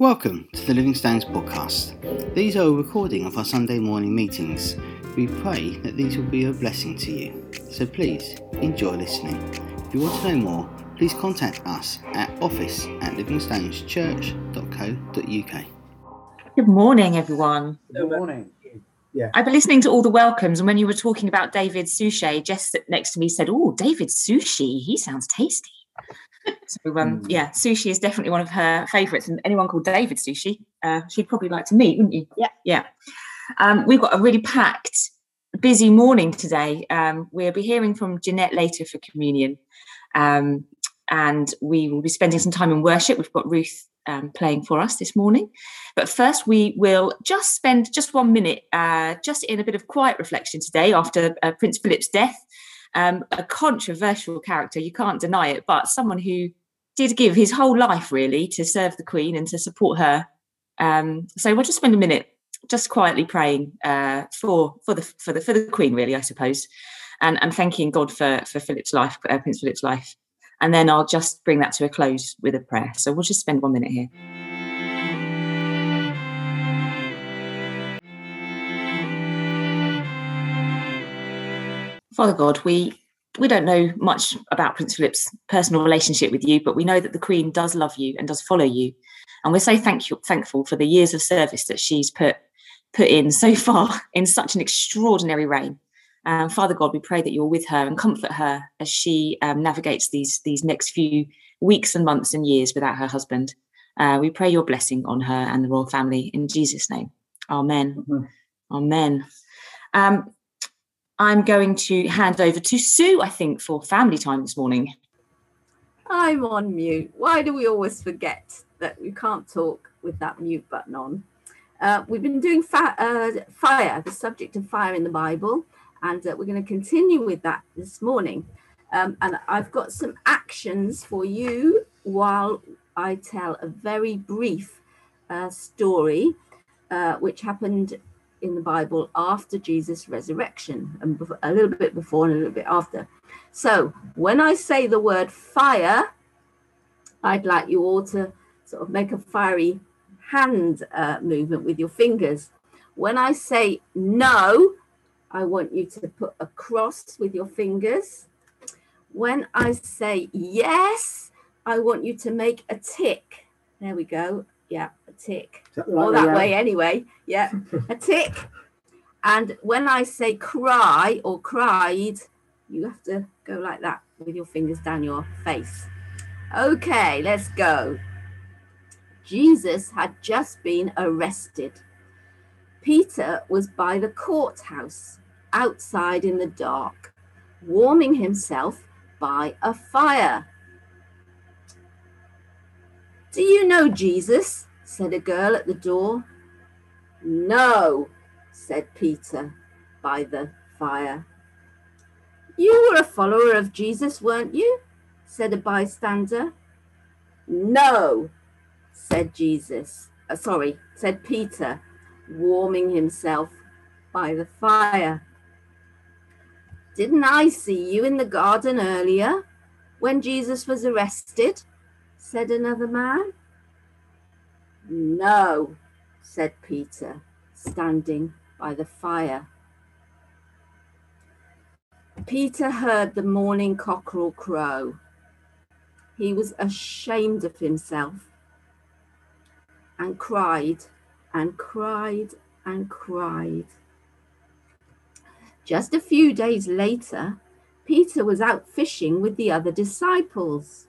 Welcome to the Living Stones podcast. These are a recording of our Sunday morning meetings. We pray that these will be a blessing to you. So please enjoy listening. If you want to know more, please contact us at office at livingstoneschurch.co.uk. Good morning, everyone. Good morning. Yeah. I've been listening to all the welcomes, and when you were talking about David Suchet, Jess next to me said, "Oh, David Sushi, he sounds tasty." So, um, Mm. yeah, sushi is definitely one of her favourites, and anyone called David Sushi, uh, she'd probably like to meet, wouldn't you? Yeah. yeah. Um, we've got a really packed, busy morning today. Um, we'll be hearing from Jeanette later for communion, um, and we will be spending some time in worship. We've got Ruth um, playing for us this morning. But first, we will just spend just one minute, uh, just in a bit of quiet reflection today after uh, Prince Philip's death. Um, a controversial character, you can't deny it, but someone who did give his whole life really to serve the Queen and to support her. Um, so we'll just spend a minute just quietly praying uh, for for the for the for the Queen, really, I suppose, and and thanking God for for Philip's life, uh, Prince Philip's life. And then I'll just bring that to a close with a prayer. So we'll just spend one minute here. Father God, we we don't know much about Prince Philip's personal relationship with you, but we know that the Queen does love you and does follow you, and we're so thank you, thankful for the years of service that she's put put in so far in such an extraordinary reign. Um, Father God, we pray that you're with her and comfort her as she um, navigates these these next few weeks and months and years without her husband. Uh, we pray your blessing on her and the royal family in Jesus' name. Amen. Mhm. Amen. Um, I'm going to hand over to Sue, I think, for family time this morning. I'm on mute. Why do we always forget that we can't talk with that mute button on? Uh, we've been doing fa- uh, fire, the subject of fire in the Bible, and uh, we're going to continue with that this morning. Um, and I've got some actions for you while I tell a very brief uh, story uh, which happened in the Bible after Jesus' resurrection, and a little bit before and a little bit after. So when I say the word fire, I'd like you all to sort of make a fiery hand uh, movement with your fingers. When I say no, I want you to put a cross with your fingers. When I say yes, I want you to make a tick. There we go. Yeah, a tick that the or that around? way anyway. Yeah, a tick. And when I say cry or cried, you have to go like that with your fingers down your face. Okay, let's go. Jesus had just been arrested. Peter was by the courthouse outside in the dark, warming himself by a fire. Do you know Jesus? said a girl at the door. No, said Peter by the fire. You were a follower of Jesus, weren't you? said a bystander. No, said Jesus. Uh, sorry, said Peter, warming himself by the fire. Didn't I see you in the garden earlier when Jesus was arrested? Said another man. No, said Peter, standing by the fire. Peter heard the morning cockerel crow. He was ashamed of himself and cried and cried and cried. Just a few days later, Peter was out fishing with the other disciples.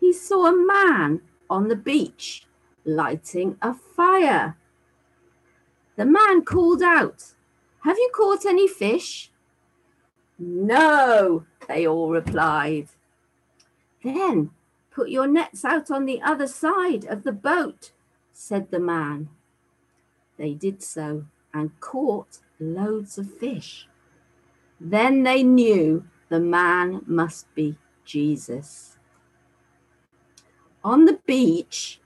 He saw a man on the beach lighting a fire. The man called out, Have you caught any fish? No, they all replied. Then put your nets out on the other side of the boat, said the man. They did so and caught loads of fish. Then they knew the man must be Jesus. On the beach,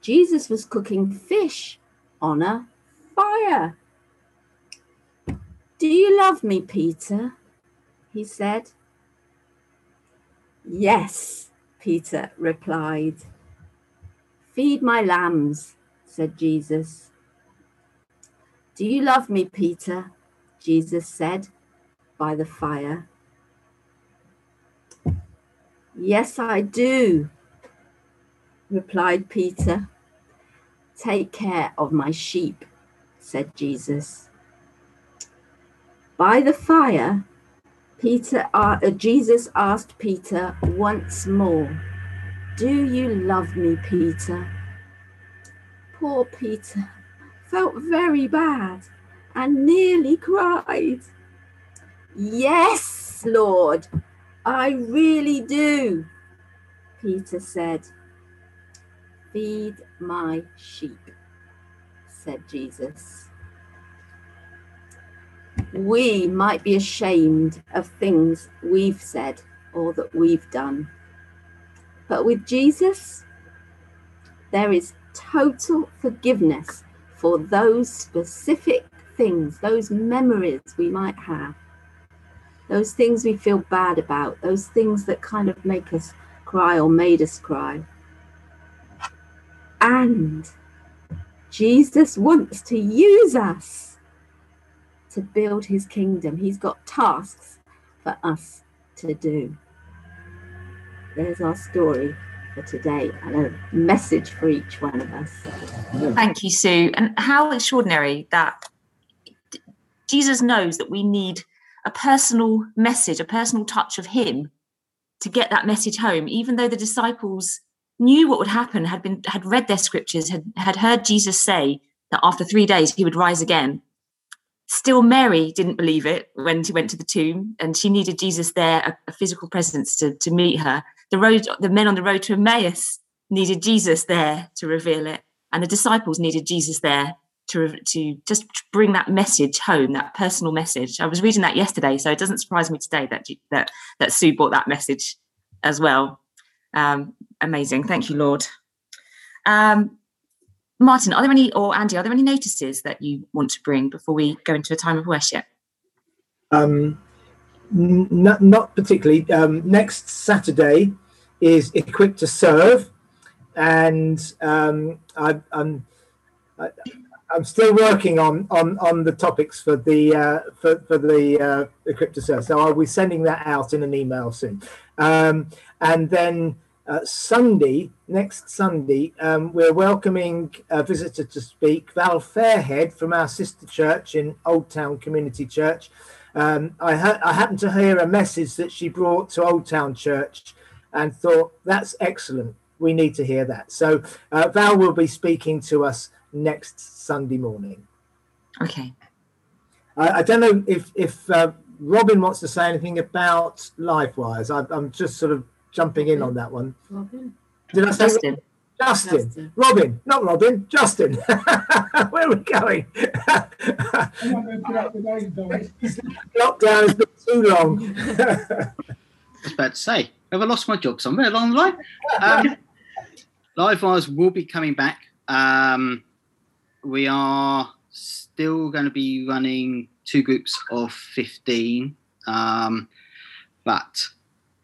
Jesus was cooking fish on a fire. Do you love me, Peter? He said. Yes, Peter replied. Feed my lambs, said Jesus. Do you love me, Peter? Jesus said by the fire. Yes, I do, replied Peter. Take care of my sheep, said Jesus. By the fire, Peter, uh, Jesus asked Peter once more, Do you love me, Peter? Poor Peter felt very bad and nearly cried. Yes, Lord, I really do, Peter said. Feed my sheep, said Jesus. We might be ashamed of things we've said or that we've done. But with Jesus, there is total forgiveness for those specific things, those memories we might have, those things we feel bad about, those things that kind of make us cry or made us cry. And Jesus wants to use us to build his kingdom. He's got tasks for us to do. There's our story for today and a message for each one of us. Thank you, Sue. And how extraordinary that Jesus knows that we need a personal message, a personal touch of him to get that message home, even though the disciples knew what would happen, had been had read their scriptures, had, had heard Jesus say that after three days he would rise again. Still, Mary didn't believe it when she went to the tomb, and she needed Jesus there, a, a physical presence to, to meet her. The road, the men on the road to Emmaus needed Jesus there to reveal it, and the disciples needed Jesus there to to just bring that message home, that personal message. I was reading that yesterday, so it doesn't surprise me today that that that Sue brought that message as well. Um, amazing, thank you, Lord. Um, Martin, are there any, or Andy, are there any notices that you want to bring before we go into a time of worship? Um, n- not particularly. Um, next Saturday is Equipped to Serve, and um, I, I'm I, I'm still working on on on the topics for the uh, for for the uh, Equipped to Serve. So I'll be sending that out in an email soon, um, and then uh, Sunday, next Sunday, um, we're welcoming a visitor to speak, Val Fairhead from our sister church in Old Town Community Church. Um, I, ha- I happened to hear a message that she brought to Old Town Church and thought, that's excellent. We need to hear that. So uh, Val will be speaking to us next Sunday morning. Okay. I, I don't know if, if uh, Robin wants to say anything about Livewires. I, I'm just sort of jumping in on that one. Robin. Did I say Justin. Justin? Justin. Robin, not Robin, Justin. Where are we going? Lockdown has been too long. I was about to say, have I lost my job somewhere along the line? Um, Livewires will be coming back. Um, we are still going to be running two groups of 15. Um, but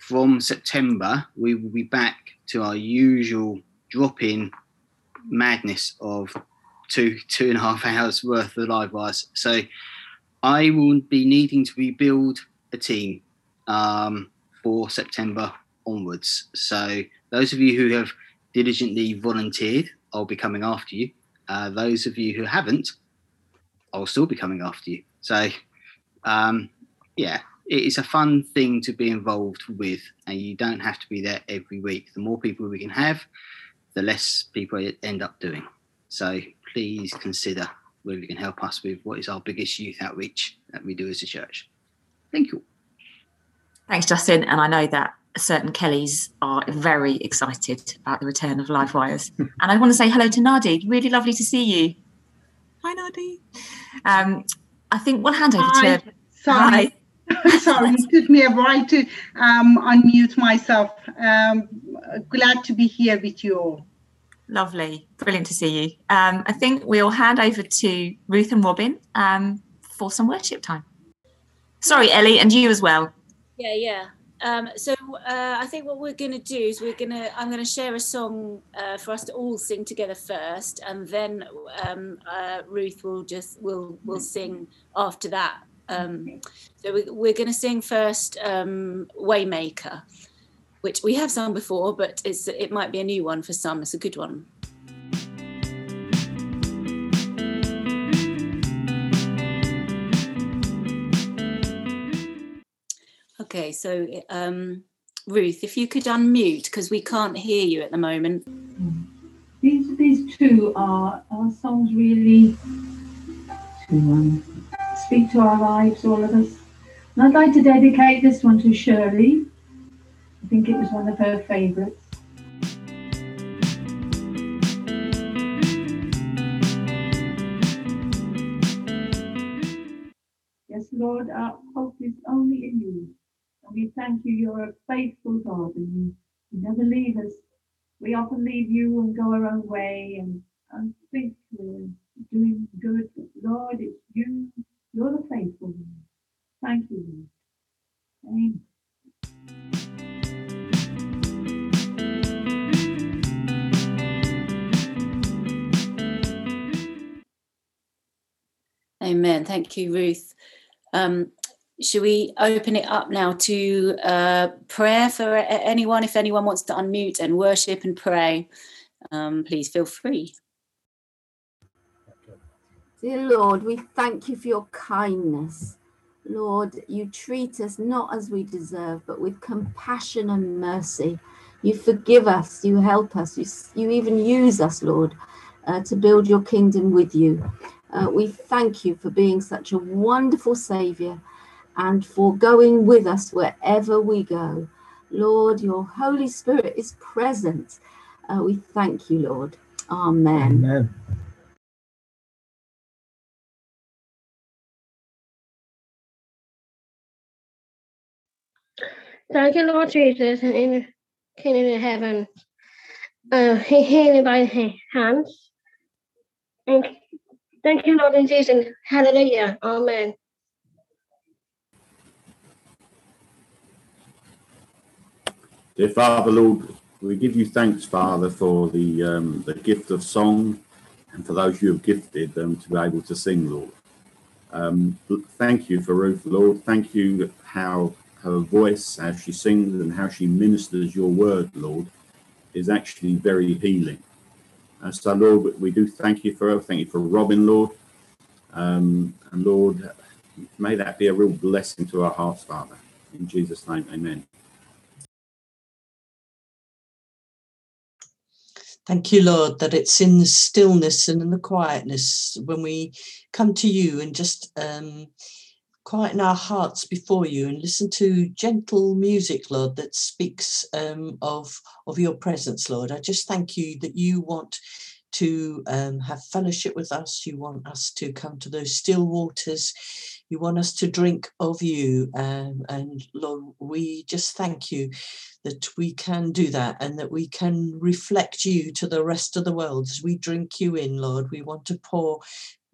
from September, we will be back to our usual drop in madness of two, two and a half hours worth of live wires. So I will be needing to rebuild a team um, for September onwards. So those of you who have diligently volunteered, I'll be coming after you. Uh, those of you who haven't, I'll still be coming after you. So, um, yeah, it is a fun thing to be involved with, and you don't have to be there every week. The more people we can have, the less people end up doing. So, please consider whether you can help us with what is our biggest youth outreach that we do as a church. Thank you. Thanks, Justin. And I know that certain Kellys are very excited about the return of Live Wires. and I want to say hello to Nadi. Really lovely to see you. Hi, Nadi. Um, I think we'll hand over Hi. to. Sorry. Sorry, it took me a while to um, unmute myself. Um, glad to be here with you all. Lovely. Brilliant to see you. Um, I think we'll hand over to Ruth and Robin um, for some worship time. Sorry, Ellie, and you as well. Yeah, yeah. Um, so uh, I think what we're going to do is we're going to I'm going to share a song uh, for us to all sing together first, and then um, uh, Ruth will just will will sing after that. Um, so we, we're going to sing first um, Waymaker, which we have sung before, but it's it might be a new one for some. It's a good one. Okay, so um, Ruth, if you could unmute because we can't hear you at the moment. These these two are, are songs really to um, speak to our lives, all of us. And I'd like to dedicate this one to Shirley. I think it was one of her favourites. Yes, Lord, our hope is only in you. And we thank you, you're a faithful God and you, never leave us. We often leave you and go our own way and, and think we're doing good. But Lord, it's you, you're the faithful one. Thank you, Lord. Amen. Amen. Thank you, Ruth. Um, should we open it up now to uh, prayer for anyone? If anyone wants to unmute and worship and pray, um, please feel free. Dear Lord, we thank you for your kindness. Lord, you treat us not as we deserve, but with compassion and mercy. You forgive us, you help us, you, you even use us, Lord, uh, to build your kingdom with you. Uh, we thank you for being such a wonderful Saviour and for going with us wherever we go. Lord, your Holy Spirit is present. Uh, we thank you, Lord. Amen. Amen. Thank you, Lord Jesus, and in kingdom in heaven. Uh, he healing by his hands. Thank, thank you, Lord Jesus. Hallelujah. Amen. Dear Father, Lord, we give you thanks, Father, for the um, the gift of song and for those you have gifted them to be able to sing, Lord. Um, thank you for Ruth, Lord. Thank you how her voice, how she sings and how she ministers your word, Lord, is actually very healing. And so, Lord, we do thank you for her. Thank you for Robin, Lord. Um, and Lord, may that be a real blessing to our hearts, Father. In Jesus' name, amen. Thank you, Lord, that it's in the stillness and in the quietness when we come to you and just um, quieten our hearts before you and listen to gentle music, Lord, that speaks um, of of your presence, Lord. I just thank you that you want to um, have fellowship with us. You want us to come to those still waters. You want us to drink of you. Um, and Lord, we just thank you that we can do that and that we can reflect you to the rest of the world as we drink you in, Lord. We want to pour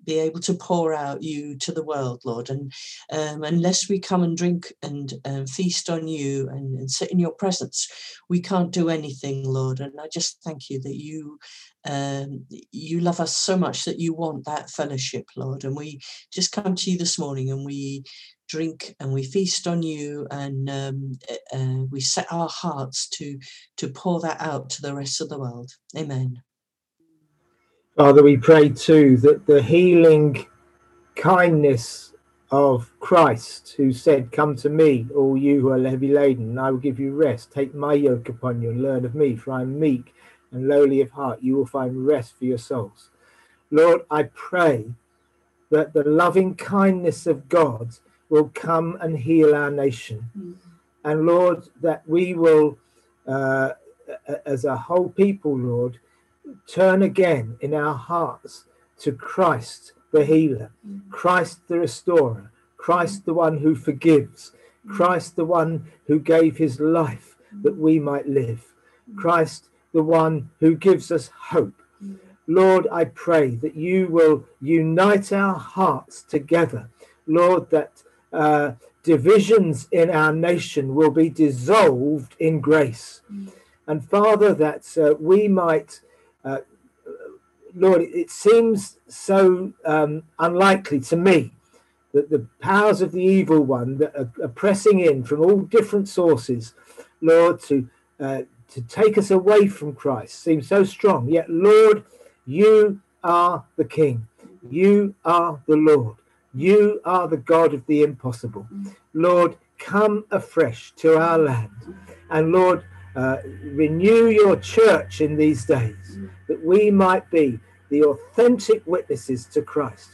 be able to pour out you to the world, Lord. And um, unless we come and drink and um, feast on you and, and, sit in your presence, we can't do anything, Lord. And I just thank you that you um, you love us so much that you want that fellowship, Lord. And we just come to you this morning and we drink and we feast on you and uh, we set our hearts to to pour that out to the rest of the world. Amen. Father, we pray too that the healing kindness of Christ, who said, Come to me, all you who are heavy laden, and I will give you rest. Take my yoke upon you and learn of me, for I am meek and lowly of heart. You will find rest for your souls. Lord, I pray that the loving kindness of God will come and heal our nation. Mm-hmm. And Lord, that we will, uh, as a whole people, Lord, turn again in our hearts to Christ the healer, mm. Christ the restorer, Christ the one who forgives, mm. Christ the one who gave his life mm. that we might live, Christ the one who gives us hope. Lord, I pray that you will unite our hearts together. Lord, that uh, divisions in our nation will be dissolved in grace. And Father, that uh, we might, uh, Lord, it seems so um, unlikely to me that the powers of the evil one that are, are pressing in from all different sources, Lord, to uh, to take us away from Christ seems so strong. Yet, Lord, you are the King. You are the Lord. You are the God of the impossible. Lord, come afresh to our land. And Lord, uh, renew your church in these days that we might be the authentic witnesses to Christ.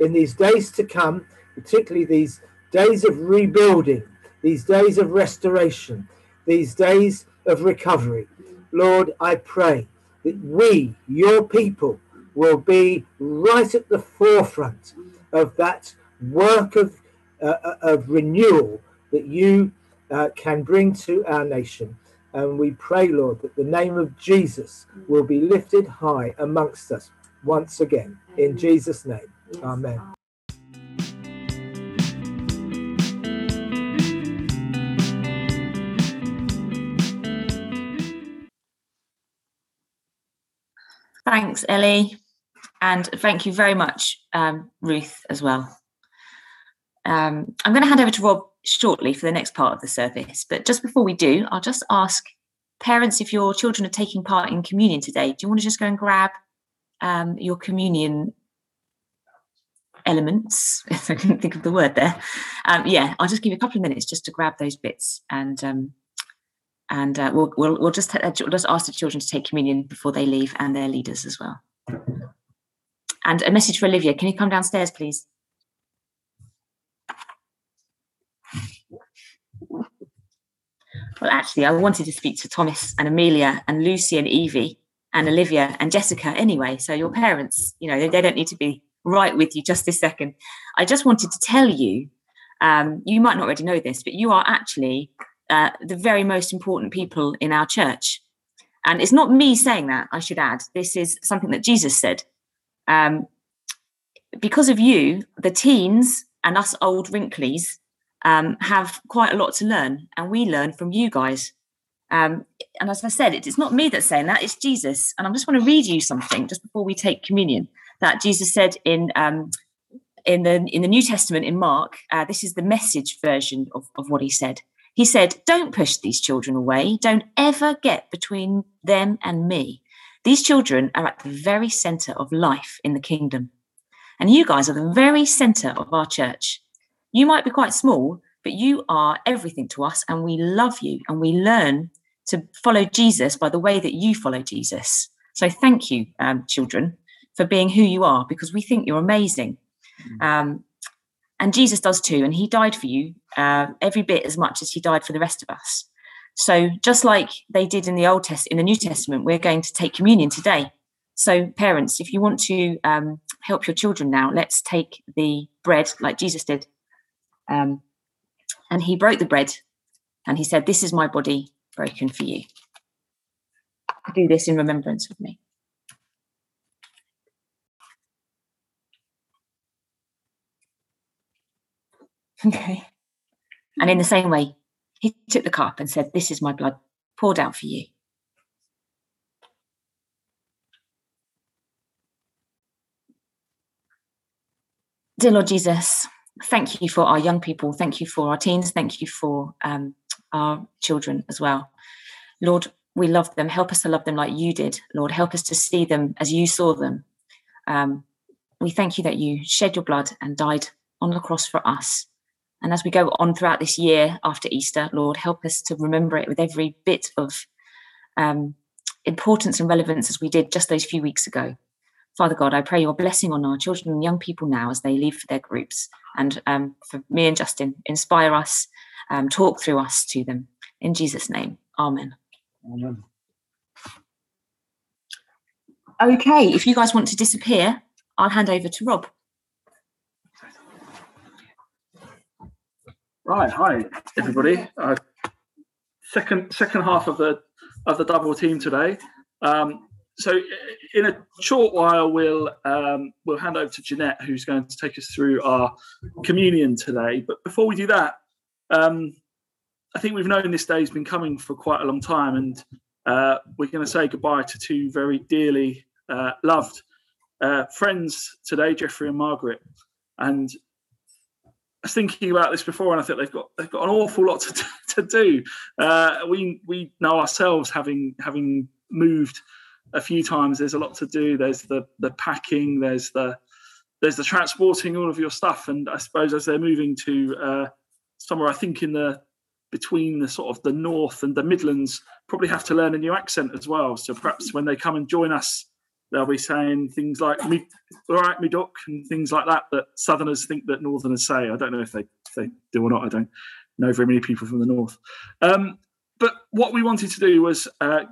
In these days to come, particularly these days of rebuilding, these days of restoration, these days of recovery. Lord, I pray that we, your people, will be right at the forefront of that work of, uh, of renewal that you uh, can bring to our nation. And we pray, Lord, that the name of Jesus will be lifted high amongst us once again. In Jesus' name, amen. Thanks, Ellie. And thank you very much, um, Ruth, as well. Um, I'm going to hand over to Rob shortly for the next part of the service. But just before we do, I'll just ask parents if your children are taking part in communion today, do you want to just go and grab um, your communion elements? If I couldn't think of the word there. Um, yeah, I'll just give you a couple of minutes just to grab those bits and um, and uh, we'll, we'll, we'll just we'll just ask the children to take communion before they leave and their leaders as well. And a message for Olivia. Can you come downstairs, please? Well, actually, I wanted to speak to Thomas and Amelia and Lucy and Evie and Olivia and Jessica anyway. So your parents, you know, they, they don't need to be right with you just this second. I just wanted to tell you, um, you might not already know this, but you are actually uh, the very most important people in our church. And it's not me saying that, I should add. This is something that Jesus said. Um, because of you, the teens and us old wrinklies um, have quite a lot to learn, and we learn from you guys. Um, and as I said, it, it's not me that's saying that; it's Jesus. And I just want to read you something just before we take communion that Jesus said in um, in the in the New Testament in Mark. Uh, this is the message version of, of what he said. He said, "Don't push these children away. Don't ever get between them and me. These children are at the very center of life in the kingdom, and you guys are the very center of our church." You might be quite small, but you are everything to us, and we love you, and we learn to follow Jesus by the way that you follow Jesus. So thank you, um, children, for being who you are, because we think you're amazing. Um, and Jesus does too, and he died for you uh, every bit as much as he died for the rest of us. So just like they did in the Old Test, in the New Testament, we're going to take communion today. So parents, if you want to um, help your children now, let's take the bread like Jesus did um, and he broke the bread and he said, This is my body broken for you. Do this in remembrance of me. Okay. And in the same way, he took the cup and said, This is my blood poured out for you. Dear Lord Jesus, thank you for our young people. Thank you for our teens. Thank you for um, our children as well. Lord, we love them. Help us to love them like you did. Lord, help us to see them as you saw them. Um, we thank you that you shed your blood and died on the cross for us. And as we go on throughout this year after Easter, Lord, help us to remember it with every bit of um, importance and relevance as we did just those few weeks ago. Father God, I pray your blessing on our children and young people now as they leave for their groups. And um, for me and Justin, inspire us, um, talk through us to them. In Jesus' name, Amen. Amen. Okay, if you guys want to disappear, I'll hand over to Rob. Right, hi everybody. Uh, second second half of the of the double team today. Um, so in a short while we'll um, we'll hand over to Jeanette who's going to take us through our communion today. But before we do that, um, I think we've known this day has been coming for quite a long time, and uh, we're going to say goodbye to two very dearly uh, loved uh, friends today, Jeffrey and Margaret. And I was thinking about this before, and I think they've got they've got an awful lot to, to do. Uh, we we know ourselves having having moved a few times. There's a lot to do. There's the the packing. There's the there's the transporting all of your stuff, and I suppose as they're moving to uh, somewhere, I think in the between the sort of the north and the Midlands, probably have to learn a new accent as well. So perhaps when they come and join us, they'll be saying things like "me, all right, me doc" and things like that that Southerners think that Northerners say. I don't know if they if they do or not. I don't know very many people from the north. Um, but what we wanted to do was uh,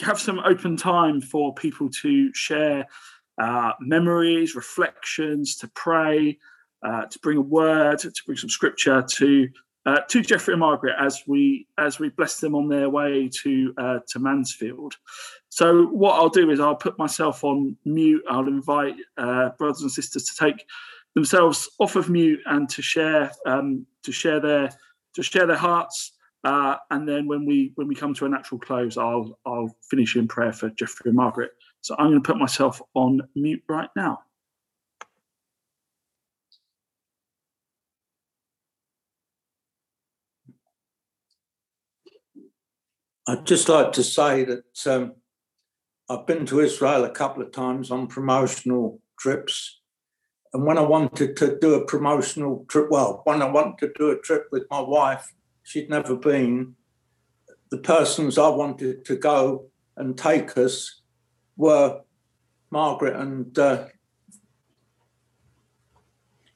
have some open time for people to share uh, memories, reflections, to pray, uh, to bring a word, to bring some scripture to uh, to Jeffrey and Margaret as we as we bless them on their way to uh, to Mansfield. So what I'll do is I'll put myself on mute. I'll invite uh, brothers and sisters to take themselves off of mute and to share um, to share their to share their hearts. Uh, and then when we when we come to a natural close, I'll I'll finish in prayer for Jeffrey and Margaret. So I'm going to put myself on mute right now. I'd just like to say that um, I've been to Israel a couple of times on promotional trips. And when I wanted to do a promotional trip, well, when I wanted to do a trip with my wife, she'd never been, the persons I wanted to go and take us were Margaret and uh,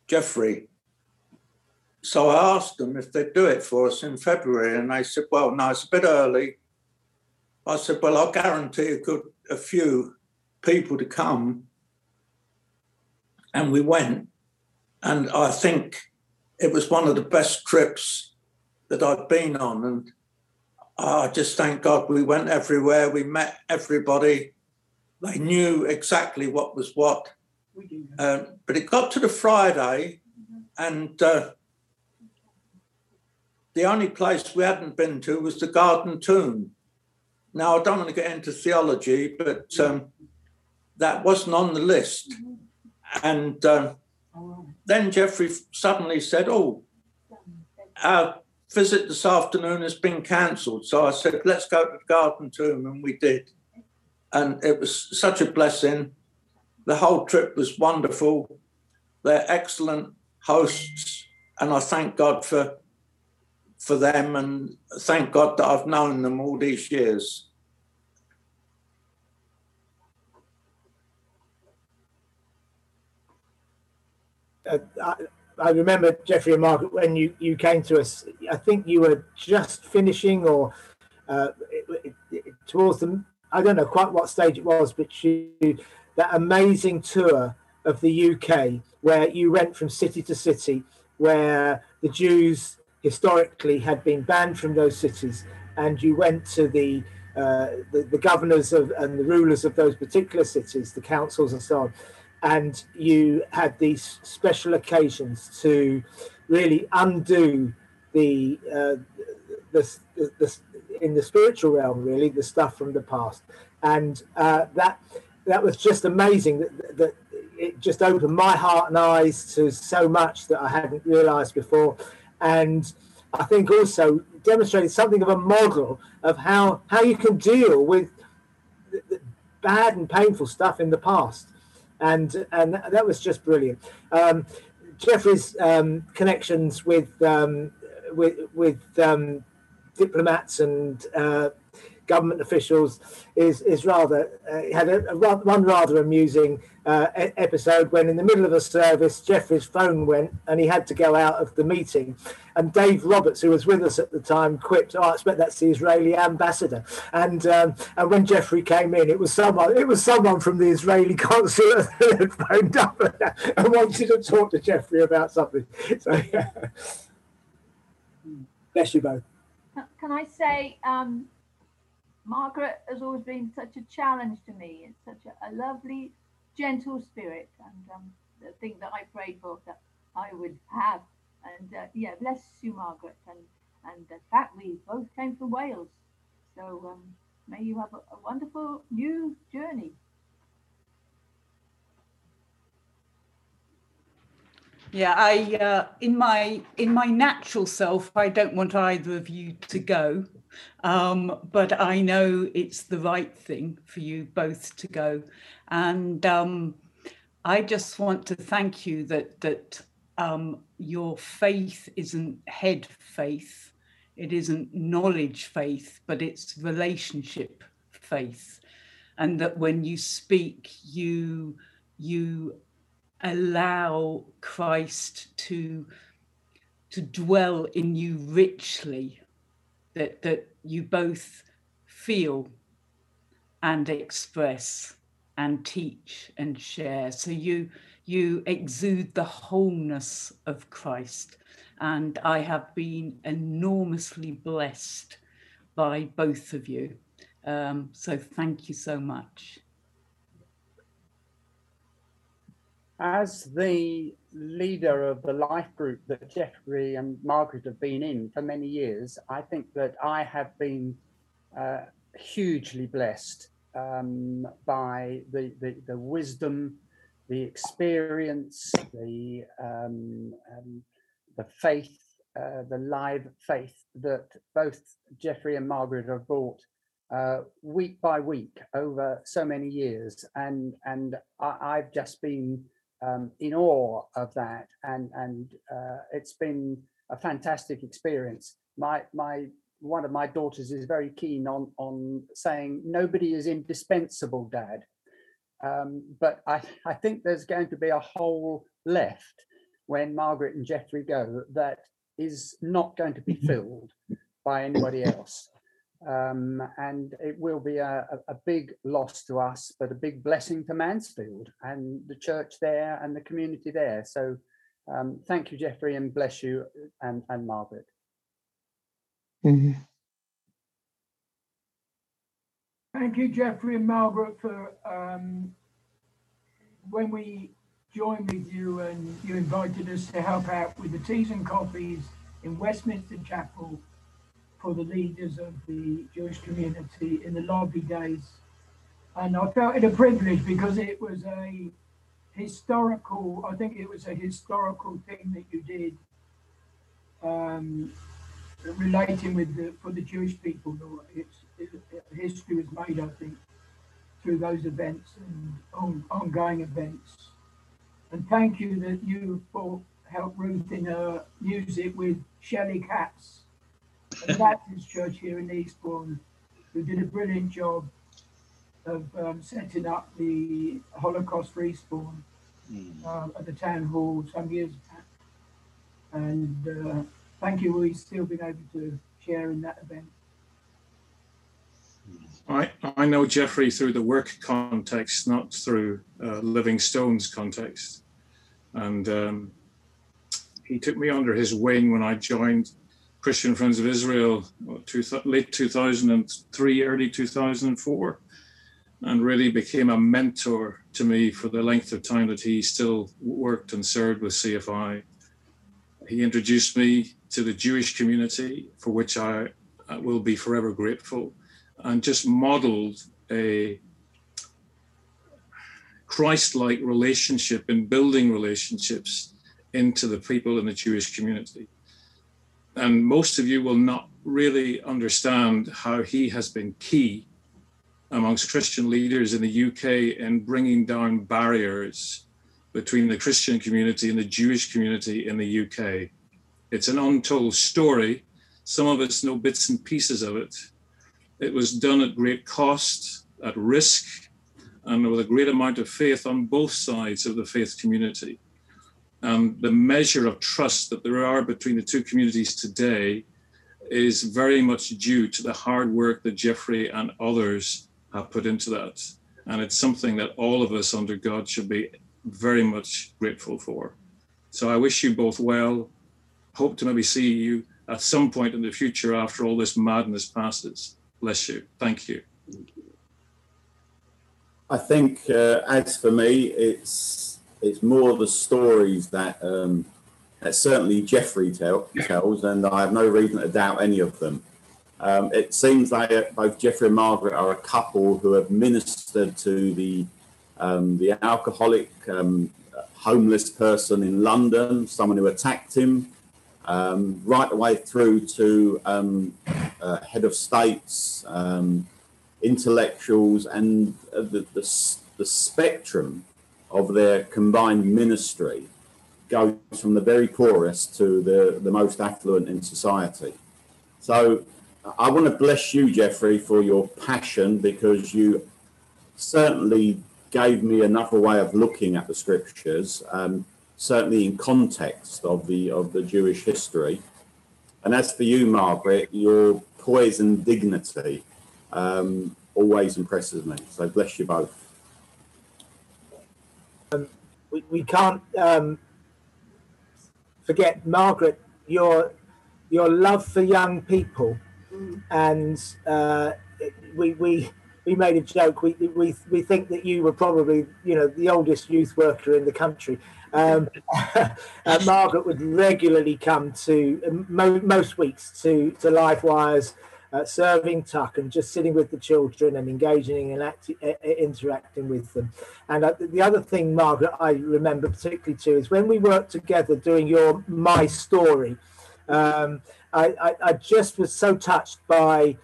Jeffrey. So I asked them if they'd do it for us in February, and they said, "Well, no, it's a bit early. I said, Well, I'll guarantee a good a few people to come. And we went. And I think it was one of the best trips that I've been on. And I just thank God we went everywhere. We met everybody. They knew exactly what was what. Um, but it got to the Friday, and uh, the only place we hadn't been to was the Garden Tomb. Now, I don't want to get into theology, but um, that wasn't on the list. And uh, then Jeffrey suddenly said, Oh, our visit this afternoon has been cancelled. So I said, Let's go to the garden tomb. And we did. And it was such a blessing. The whole trip was wonderful. They're excellent hosts. And I thank God for for them and thank God that I've known them all these years. Uh, I, remember Jeffrey and Margaret when you, you came to us. I think you were just finishing or uh, it, it, towards the I don't know quite what stage it was, but you that amazing tour of the UK where you went from city to city, where the Jews historically had been banned from those cities, and you went to the uh, the, the, governors of, and the rulers of those particular cities, the councils and so on, and you had these special occasions to really undo the, uh, the, the, the, in the spiritual realm, really the stuff from the past, and uh, that that was just amazing. That, that it just opened my heart and eyes to so much that I hadn't realised before and I think also demonstrated something of a model of how how you can deal with bad and painful stuff in the past, and and that was just brilliant. Um, Jeffrey's um, connections with um, with with um, diplomats and uh, government officials is is rather uh, had a, a, one rather amusing uh, episode when in the middle of a service Jeffrey's phone went and he had to go out of the meeting. And Dave Roberts who was with us at the time quipped oh, I expect that's the Israeli ambassador. And um, and when Jeffrey came in it was someone it was someone from the Israeli consulate that had phoned up and wanted to talk to Jeffrey about something. So yeah. bless you both. Can I say um Margaret has always been such a challenge to me It's such a, a lovely, gentle spirit. And um, the thing that I prayed for that I would have And uh, yeah, bless you, Margaret. And and in fact, we both came from Wales. So um, may you have a, a wonderful new journey. Yeah, I uh, in my in my natural self, I don't want either of you to go, um, but I know it's the right thing for you both to go, and um, I just want to thank you that that um, your faith isn't head faith, it isn't knowledge faith, but it's relationship faith, and that when you speak, you you allow Christ to to dwell in you richly, that that you both feel and express and teach and share. So you you exude the wholeness of Christ. And I have been enormously blessed by both of you. Um, so thank you so much. As the leader of the life group that Jeffrey and Margaret have been in for many years, I think that I have been uh, hugely blessed um, by the, the, the, wisdom, the experience, the, um, um, the faith, uh, the live faith that both Jeffrey and Margaret have brought uh, week by week over so many years. And, and I, I've just been um, in awe of that, and and uh, it's been a fantastic experience. My my one of my daughters is very keen on on saying nobody is indispensable, Dad. Um, but I I think there's going to be a hole left when Margaret and Jeffrey go that is not going to be mm-hmm. filled by anybody else um, and it will be a, a, big loss to us, but a big blessing to Mansfield and the church there and the community there. So um, thank you, Jeffrey, and bless you and, and Margaret. Mm-hmm. Thank you, Jeffrey and Margaret, for um, when we joined with you and you invited us to help out with the teas and coffees in Westminster Chapel for the leaders of the Jewish community in the lobby days. And I felt it a privilege because it was a historical, I think it was a historical thing that you did um, relating with the, for the Jewish people. It's, it, history was made, I think, through those events and on, ongoing events. And thank you that you helped Ruth in her music with Shelley Katz a Baptist church here in Eastbourne who did a brilliant job of um, setting up the Holocaust for Eastbourne mm. uh, at the town hall some years back. And uh, thank you, we've still been able to share in that event. I, I know Jeffrey through the work context, not through uh, Living Stones context. And um, he took me under his wing when I joined Christian Friends of Israel, two, late 2003, early 2004, and really became a mentor to me for the length of time that he still worked and served with CFI. He introduced me to the Jewish community, for which I will be forever grateful, and just modeled a Christ like relationship in building relationships into the people in the Jewish community and most of you will not really understand how he has been key amongst Christian leaders in the UK in bringing down barriers between the Christian community and the Jewish community in the UK. It's an untold story. Some of us know bits and pieces of it. It was done at great cost, at risk, and with a great amount of faith on both sides of the faith community um, the measure of trust that there are between the two communities today is very much due to the hard work that Jeffrey and others have put into that. And it's something that all of us under God should be very much grateful for. So I wish you both well. Hope to maybe see you at some point in the future after all this madness passes. Bless you. Thank you. I think, uh, as for me, it's it's more the stories that um, that certainly Jeffrey tell, tells, and I have no reason to doubt any of them. Um, it seems like both Jeffrey and Margaret are a couple who have ministered to the um, the alcoholic, um, homeless person in London, someone who attacked him, um, right the way through to um, uh, head of states, intellectuals, and uh, the, the, the spectrum of their combined ministry goes from the very poorest to the, the most affluent in society. So I want to bless you, Jeffrey, for your passion because you certainly gave me another way of looking at the scriptures, um, certainly in context of the of the Jewish history. And as for you, Margaret, your poise and dignity um, always impresses me. So bless you both. Um, we, we can't um, forget, Margaret, your your love for young people, mm. and uh, we we we made a joke. We, we, we think that you were probably, you know, the oldest youth worker in the country. Um, uh, Margaret would regularly come to um, mo- most weeks to to Livewires, uh, serving tuck and just sitting with the children and engaging and uh, interacting with them. And uh, the other thing, Margaret, I remember particularly too is when we worked together doing your My Story. Um, I, I, I just was so touched by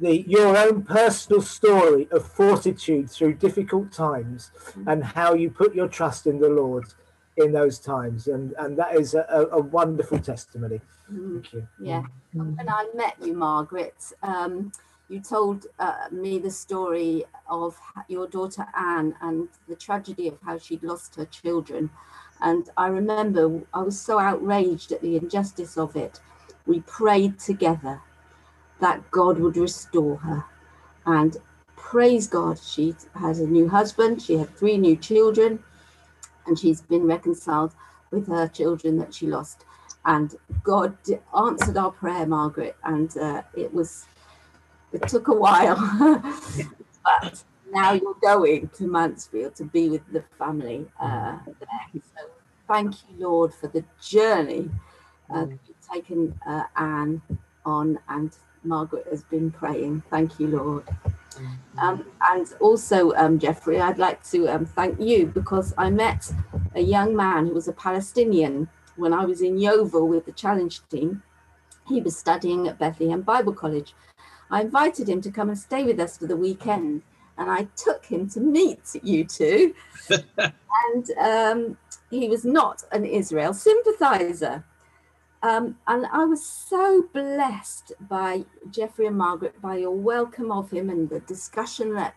the your own personal story of fortitude through difficult times and how you put your trust in the Lord in those times and and that is a, a wonderful testimony. Mm. thank you. Yeah. When i met you margaret. Um, you told uh, me the story of your daughter anne and the tragedy of how she'd lost her children. And i remember i was so outraged at the injustice of it. We prayed together that God would restore her. And praise God, she has a new husband, she had three new children, and she's been reconciled with her children that she lost. And God answered our prayer, Margaret, and uh, it was, it took a while, but now you're going to Mansfield to be with the family uh, there. So thank you, Lord, for the journey uh, that you've taken uh, Anne on and Margaret has been praying. Thank you, Lord. Um, and also, um, Jeffrey, I'd like to um, thank you because I met a young man who was a Palestinian when I was in Yeovil with the challenge team. He was studying at Bethlehem Bible College. I invited him to come and stay with us for the weekend, and I took him to meet you two. and um, he was not an Israel sympathizer. Um, and I was so blessed by Jeffrey and Margaret, by your welcome of him and the discussion that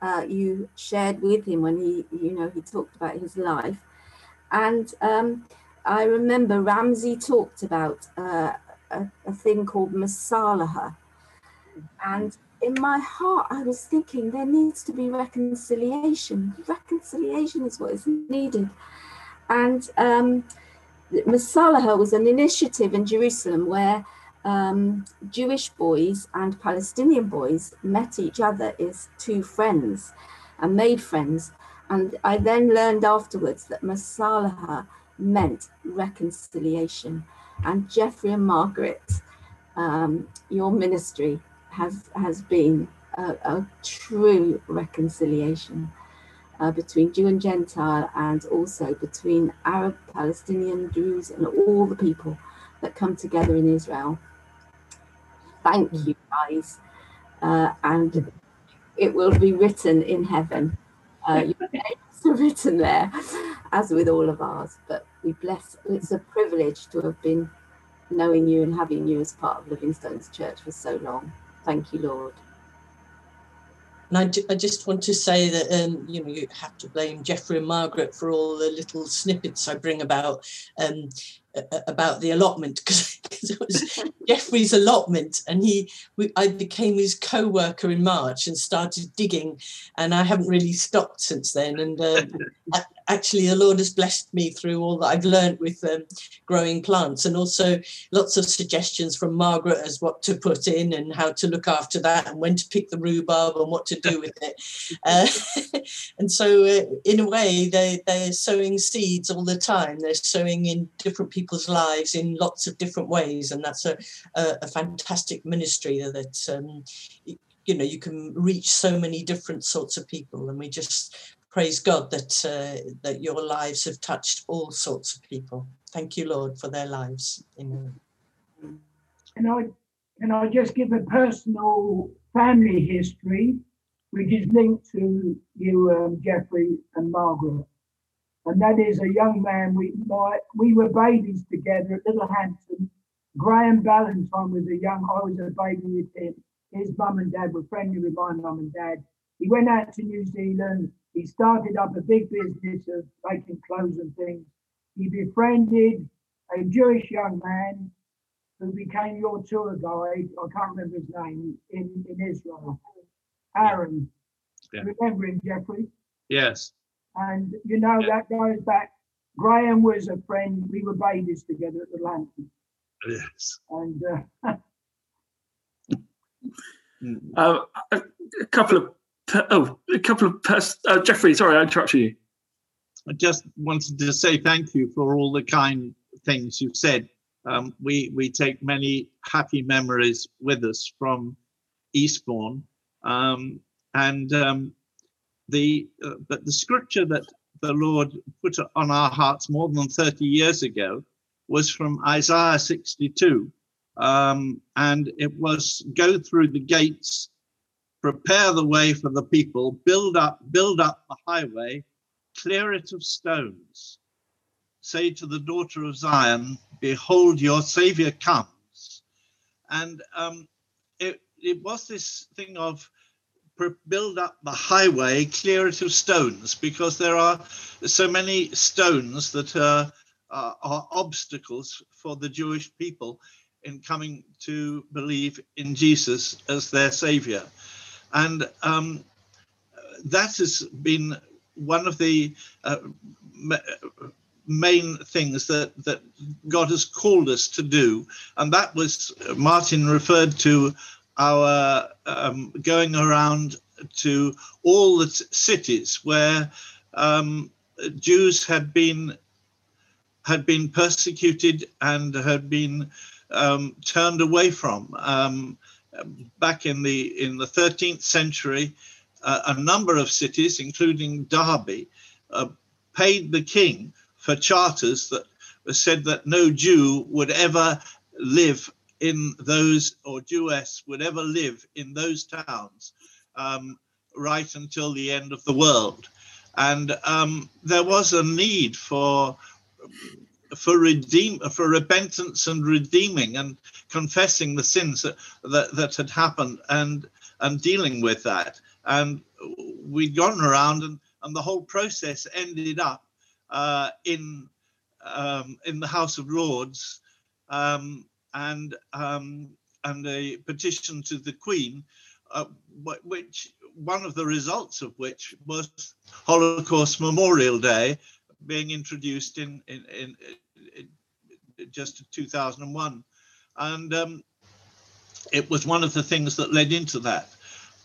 uh, you shared with him when he, you know, he talked about his life. And um, I remember Ramsey talked about uh, a, a, thing called Musalaha. And in my heart, I was thinking there needs to be reconciliation. Reconciliation is what is needed. And um, Musalaha was an initiative in Jerusalem where um, Jewish boys and Palestinian boys met each other as two friends and made friends. And I then learned afterwards that Musalaha meant reconciliation. And Jeffrey and Margaret, um, your ministry has, has been a, a true reconciliation uh, between Jew and Gentile, and also between Arab, Palestinian, Jews, and all the people that come together in Israel. Thank you, guys. Uh, and it will be written in heaven. Uh, your names are written there, as with all of ours. But we bless, it's a privilege to have been knowing you and having you as part of Living Stones' church for so long. Thank you, Lord. And I, I just want to say that um, you know you have to blame Jeffrey and Margaret for all the little snippets I bring about. Um, about the allotment because it was Jeffrey's allotment, and he we, I became his co-worker in March and started digging, and I haven't really stopped since then. And uh, actually the Lord has blessed me through all that I've learned with um, growing plants, and also lots of suggestions from Margaret as what to put in and how to look after that, and when to pick the rhubarb and what to do with it. Uh, and so, uh, in a way, they they're sowing seeds all the time. They're sowing in different people's lives in lots of different ways, and that's a a, a fantastic ministry that. Um, you know you can reach so many different sorts of people and we just praise God that uh, that your lives have touched all sorts of people. Thank you, Lord, for their lives. Amen. Can I can I just give a personal family history, which is linked to you, um, Jeffrey and Margaret, and that is a young man. We my, we were babies together at Littlehampton. Graham Ballantyne was a young. I was a baby with him. His mum and dad were friendly with my mum and dad. He went out to New Zealand he started up a big business of making clothes and things. He befriended a Jewish young man who became your tour guide. I can't remember his name in, in Israel. Aaron. Yeah. Remember him, Jeffrey? Yes. And you know that goes back. Graham was a friend. We were babies together at the Lantern. Yes. And uh, Uh, a, a couple of per- oh, a couple of pers- uh, Jeffrey. Sorry, I interrupted you. I just wanted to say thank you for all the kind things you've said. Um, we we take many happy memories with us from Eastbourne, um, and um, the uh, but the scripture that the Lord put on our hearts more than 30 years ago was from Isaiah 62, um, and it was go through the gates, prepare the way for the people, build up build up the highway, clear it of stones. Say to the daughter of Zion, Behold, your Savior comes. And um, it, it was this thing of build up the highway, clear it of stones, because there are so many stones that are, are, are obstacles for the Jewish people in coming to believe in Jesus as their Savior. And um, that has been one of the uh, main things that that God has called us to do, and that was Martin referred to our um, going around to all the cities where um, Jews had been had been persecuted and had been um, turned away from. Um, back in the in the 13th century, uh, a number of cities, including Derby, uh, paid the king for charters that said that no Jew would ever live in those, or Jewess would ever live in those towns, um, right until the end of the world. And um, there was a need for for redeem for repentance and redeeming and confessing the sins that, that, that had happened and and dealing with that and we'd gone around and, and the whole process ended up uh, in um, in the House of Lords um, and um, and a petition to the Queen, uh, which one of the results of which was Holocaust Memorial Day being introduced in in, in, in just 2001, and um, it was one of the things that led into that.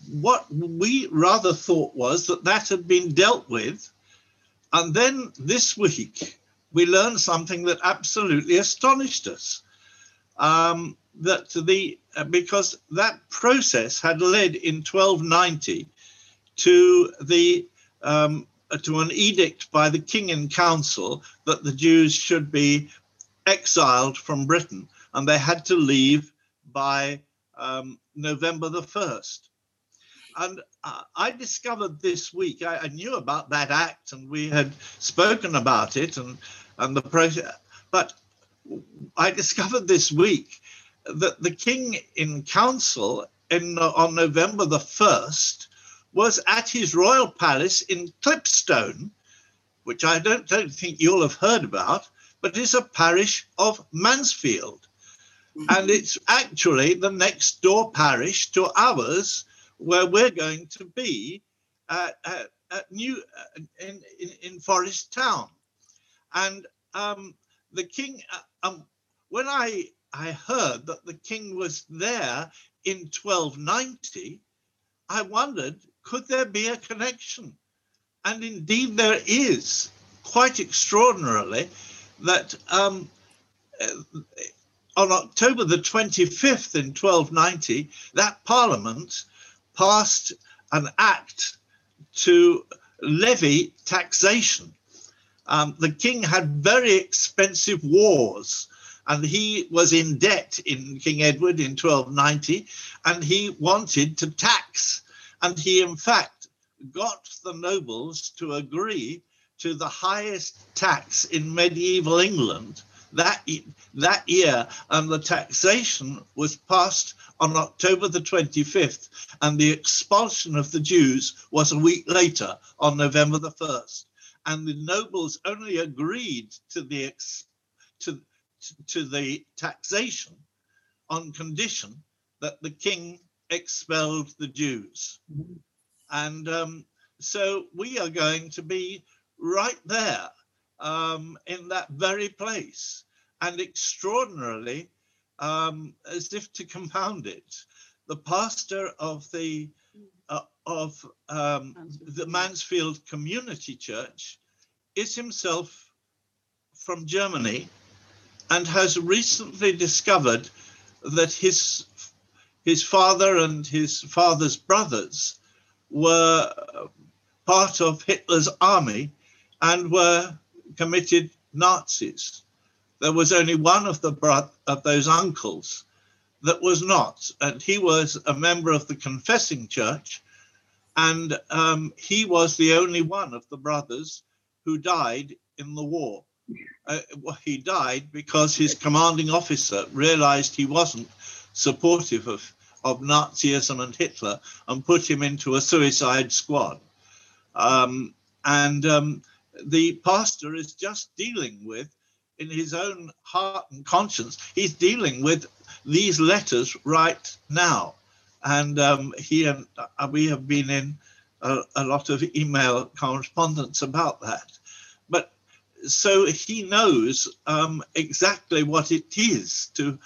What we rather thought was that that had been dealt with, and then this week we learned something that absolutely astonished us. Um, that the uh, because that process had led in 1290 to the um, uh, to an edict by the king in council that the Jews should be exiled from Britain and they had to leave by um, November the 1st. And uh, I discovered this week, I, I, knew about that act and we had spoken about it and, and the process, but I discovered this week that the king in council in, on November the 1st was at his royal palace in Clipstone, which I don't, don't think you'll have heard about, but is a parish of Mansfield. Mm-hmm. And it's actually the next door parish to ours, where we're going to be at, at, at New uh, in, in in Forest Town, and um, the king. Um, when I I heard that the king was there in 1290, I wondered could there be a connection, and indeed there is, quite extraordinarily, that. Um, uh, on October the 25th in 1290, that parliament passed an act to levy taxation. Um, the king had very expensive wars and he was in debt in King Edward in 1290 and he wanted to tax. And he, in fact, got the nobles to agree to the highest tax in medieval England that, that year, and the taxation was passed on October the 25th, and the expulsion of the Jews was a week later on November the 1st. And the nobles only agreed to the to, to the taxation on condition that the king expelled the Jews. And um, so we are going to be right there um, in that very place. And extraordinarily, um, as if to compound it, the pastor of the uh, of um, the Mansfield Community Church is himself from Germany and has recently discovered that his his father and his father's brothers were part of Hitler's army and were committed Nazis. There was only one of the bro- of those uncles that was not, and he was a member of the confessing church, and um, he was the only one of the brothers who died in the war. Uh, he died because his commanding officer realized he wasn't supportive of, of Nazism and Hitler and put him into a suicide squad. Um, and um, the pastor is just dealing with in his own heart and conscience he's dealing with these letters right now. And um, he and uh, we have been in a, a, lot of email correspondence about that. But so he knows um, exactly what it is to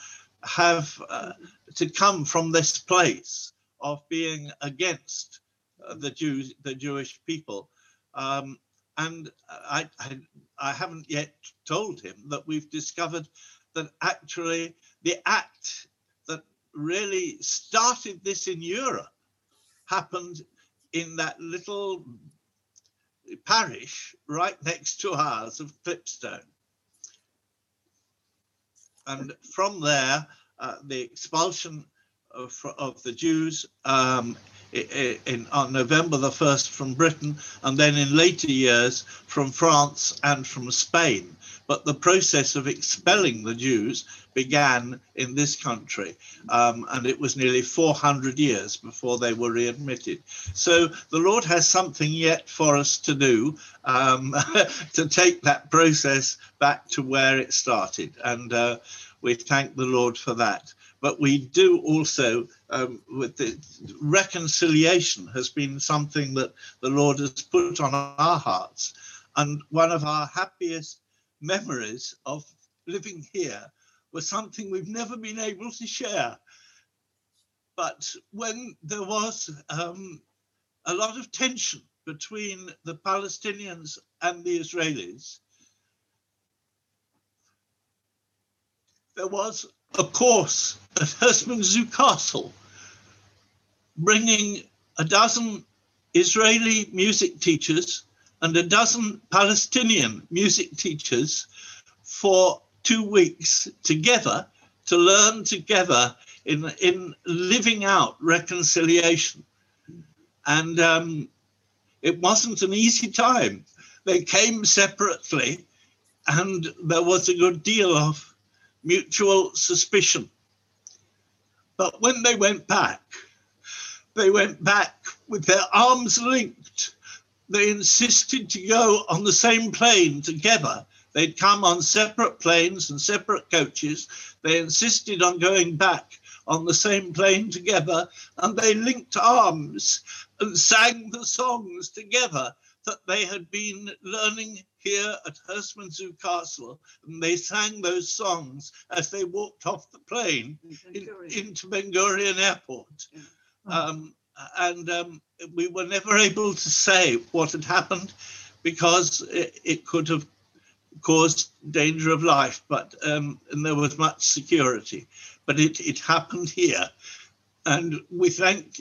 have uh, to come from this place of being against uh, the Jews, the Jewish people, um, and I, I, I haven't yet told him that we've discovered that actually the act that really started this in Europe happened in that little parish right next to ours of Clipstone. And from there, uh, the expulsion of, of the Jews um, in, on November the 1st from Britain, and then in later years from France and from Spain. But the process of expelling the Jews began in this country, um, and it was nearly 400 years before they were readmitted. So the Lord has something yet for us to do um, to take that process back to where it started, and uh, we thank the Lord for that but we do also um, with the reconciliation has been something that the lord has put on our hearts. And one of our happiest memories of living here was something we've never been able to share. But when there was um, a lot of tension between the palestinians and the israelis there was a course at Herstmonceux Castle, bringing a dozen Israeli music teachers and a dozen Palestinian music teachers for two weeks together to learn together in, in living out reconciliation. And um, it wasn't an easy time. They came separately, and there was a good deal of mutual suspicion. But when they went back, they went back with their arms linked. They insisted to go on the same plane together. They'd come on separate planes and separate coaches. They insisted on going back on the same plane together, and they linked arms and sang the songs together that they had been learning here at Herstmonceux Castle, and they sang those songs as they walked off the plane in, into Ben Gurion Airport. Um, and um, we were never able to say what had happened because it, it could have caused danger of life, but um, and there was much security. But it, it happened here. And we thank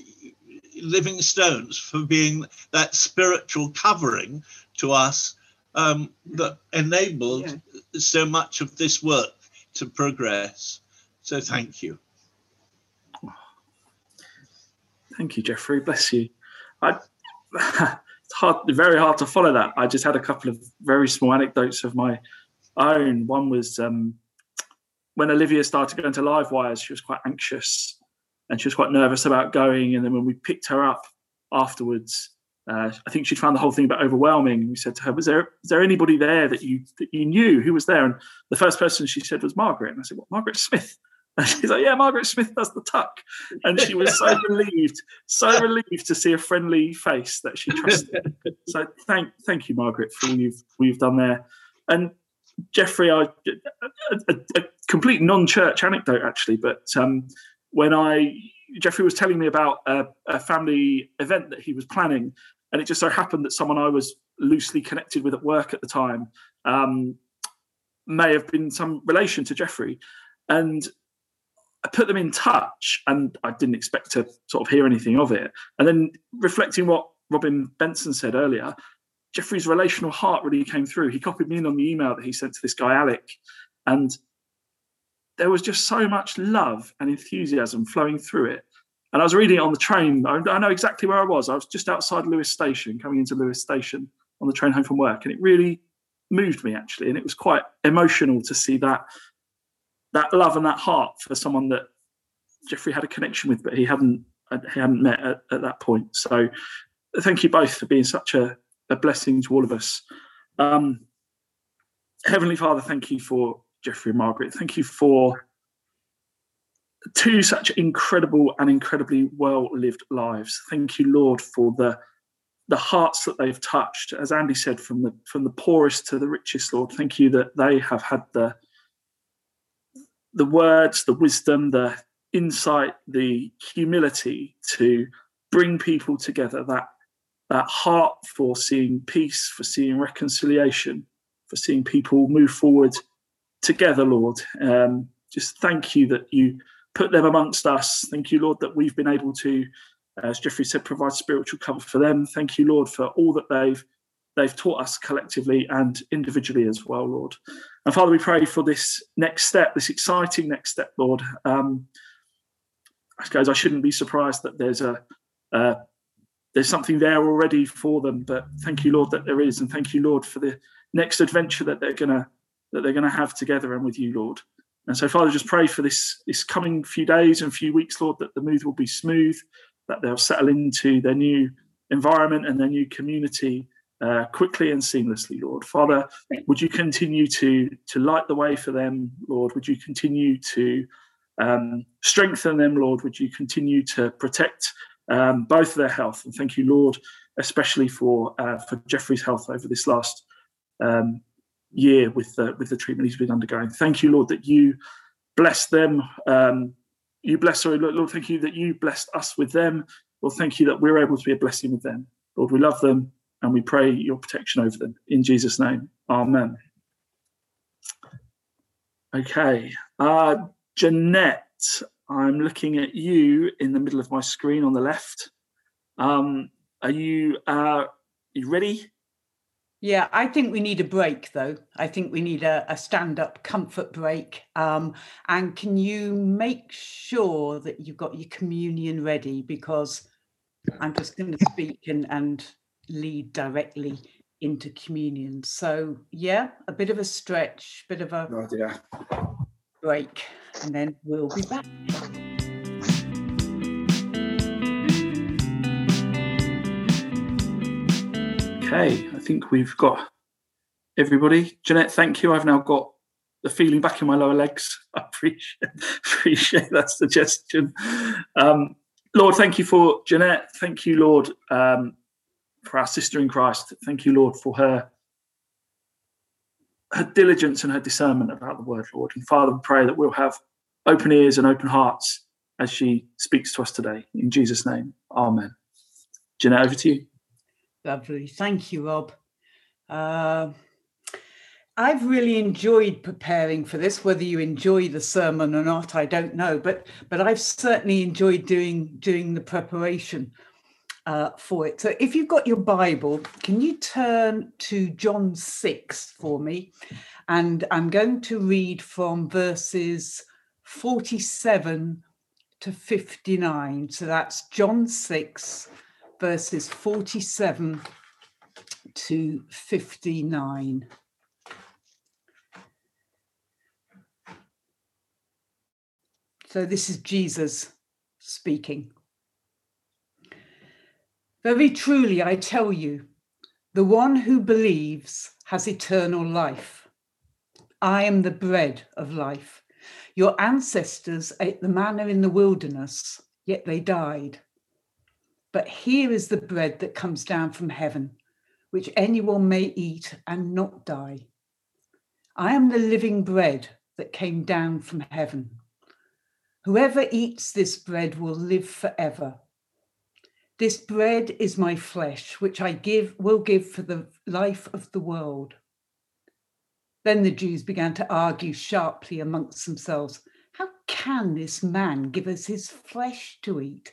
Living Stones for being that spiritual covering to us um, that enabled yeah. so much of this work to progress. So thank you. Thank you, Jeffrey. Bless you. I, it's hard, very hard to follow that. I just had a couple of very small anecdotes of my own. One was um, when Olivia started going to Livewires, she was quite anxious and she was quite nervous about going. And then when we picked her up afterwards, uh, I think she'd found the whole thing a bit overwhelming. We said to her, "Was there was there anybody there that you that you knew who was there?" And the first person she said was Margaret. And I said, "What, Margaret Smith?" And she's like, "Yeah, Margaret Smith does the tuck." And she was so relieved, so relieved to see a friendly face that she trusted. so thank thank you, Margaret, for all you've all you've done there. And Jeffrey, I a, a, a complete non-church anecdote actually, but um, when I Jeffrey was telling me about a, a, family event that he was planning, and it just so happened that someone I was loosely connected with at work at the time um, may have been some relation to Jeffrey, and I put them in touch, and I didn't expect to sort of hear anything of it. And then reflecting what Robin Benson said earlier, Jeffrey's relational heart really came through. He copied me in on the email that he sent to this guy Alec, and there was just so much love and enthusiasm flowing through it. And I was reading it on the train. I, know exactly where I was. I was just outside Lewes Station, coming into Lewes Station on the train home from work, and it really moved me actually. And it was quite emotional to see that that love and that heart for someone that Jeffrey had a connection with, but he hadn't he hadn't met at, at that point. So thank you both for being such a, a blessing to all of us. Um, Heavenly Father, thank you for Jeffrey and Margaret. Thank you for two such incredible and incredibly well lived lives. Thank you, Lord, for the the hearts that they've touched, as Andy said, from the from the poorest to the richest, Lord. Thank you that they have had the the words, the wisdom, the insight, the humility to bring people together. That that heart for seeing peace, for seeing reconciliation, for seeing people move forward together, Lord. Um, just thank you that you put them amongst us. Thank you, Lord, that we've been able to, as Jeffrey said, provide spiritual cover for them. Thank you, Lord, for all that they've they've taught us collectively and individually as well, Lord. And Father, we pray for this next step, this exciting next step, Lord. Um, I suppose I shouldn't be surprised that there's a uh, there's something there already for them, but thank you, Lord, that there is, and thank you, Lord, for the next adventure that they're gonna that they're going to have together and with you, Lord. And so, Father, just pray for this this coming few days and few weeks, Lord, that the move will be smooth, that they'll settle into their new environment and their new community uh, quickly and seamlessly, Lord. Father, would you continue to to light the way for them, Lord? Would you continue to um, strengthen them, Lord? Would you continue to protect um, both their health? And thank you, Lord, especially for uh, for Jeffrey's health over this last um, year with the with the treatment he's been undergoing. Thank you, Lord, that you bless them. Um, you bless, sorry, Lord, thank you that you blessed us with them. Lord, thank you that we're able to be a blessing with them. Lord, we love them and we pray your protection over them. In Jesus' name, Amen. Okay, uh, Jeanette, I'm looking at you in the middle of my screen on the left. Um, are you uh, you ready? Yeah, I think we need a break though. I think we need a, a stand up comfort break. Um, and can you make sure that you've got your communion ready? Because I'm just going to speak and, and lead directly into communion. So, yeah, a bit of a stretch, bit of a oh, yeah. break, and then we'll be back. Okay, I think we've got everybody. Jeanette, thank you. I've now got the feeling back in my lower legs. I appreciate, appreciate that suggestion. Um, Lord, thank you for Jeanette. Thank you, Lord, um, for our sister in Christ. Thank you, Lord, for her her diligence and her discernment about the word, Lord. And Father, we pray that we'll have open ears and open hearts as she speaks to us today. In Jesus' name, Amen. Jeanette, over to you. Lovely. Thank you, Rob. Uh, I've really enjoyed preparing for this. Whether you enjoy the sermon or not, I don't know, but but I've certainly enjoyed doing doing the preparation uh, for it. So, if you've got your Bible, can you turn to John six for me? And I'm going to read from verses forty-seven to fifty-nine. So that's John six, verses forty-seven to fifty-nine. So this is Jesus speaking. Very truly, I tell you, the one who believes has eternal life. I am the bread of life. Your ancestors ate the manna in the wilderness, yet they died. But here is the bread that comes down from heaven, which anyone may eat and not die. I am the living bread that came down from heaven. Whoever eats this bread will live forever. This bread is my flesh, which I give will give for the life of the world. Then the Jews began to argue sharply amongst themselves. How can this man give us his flesh to eat?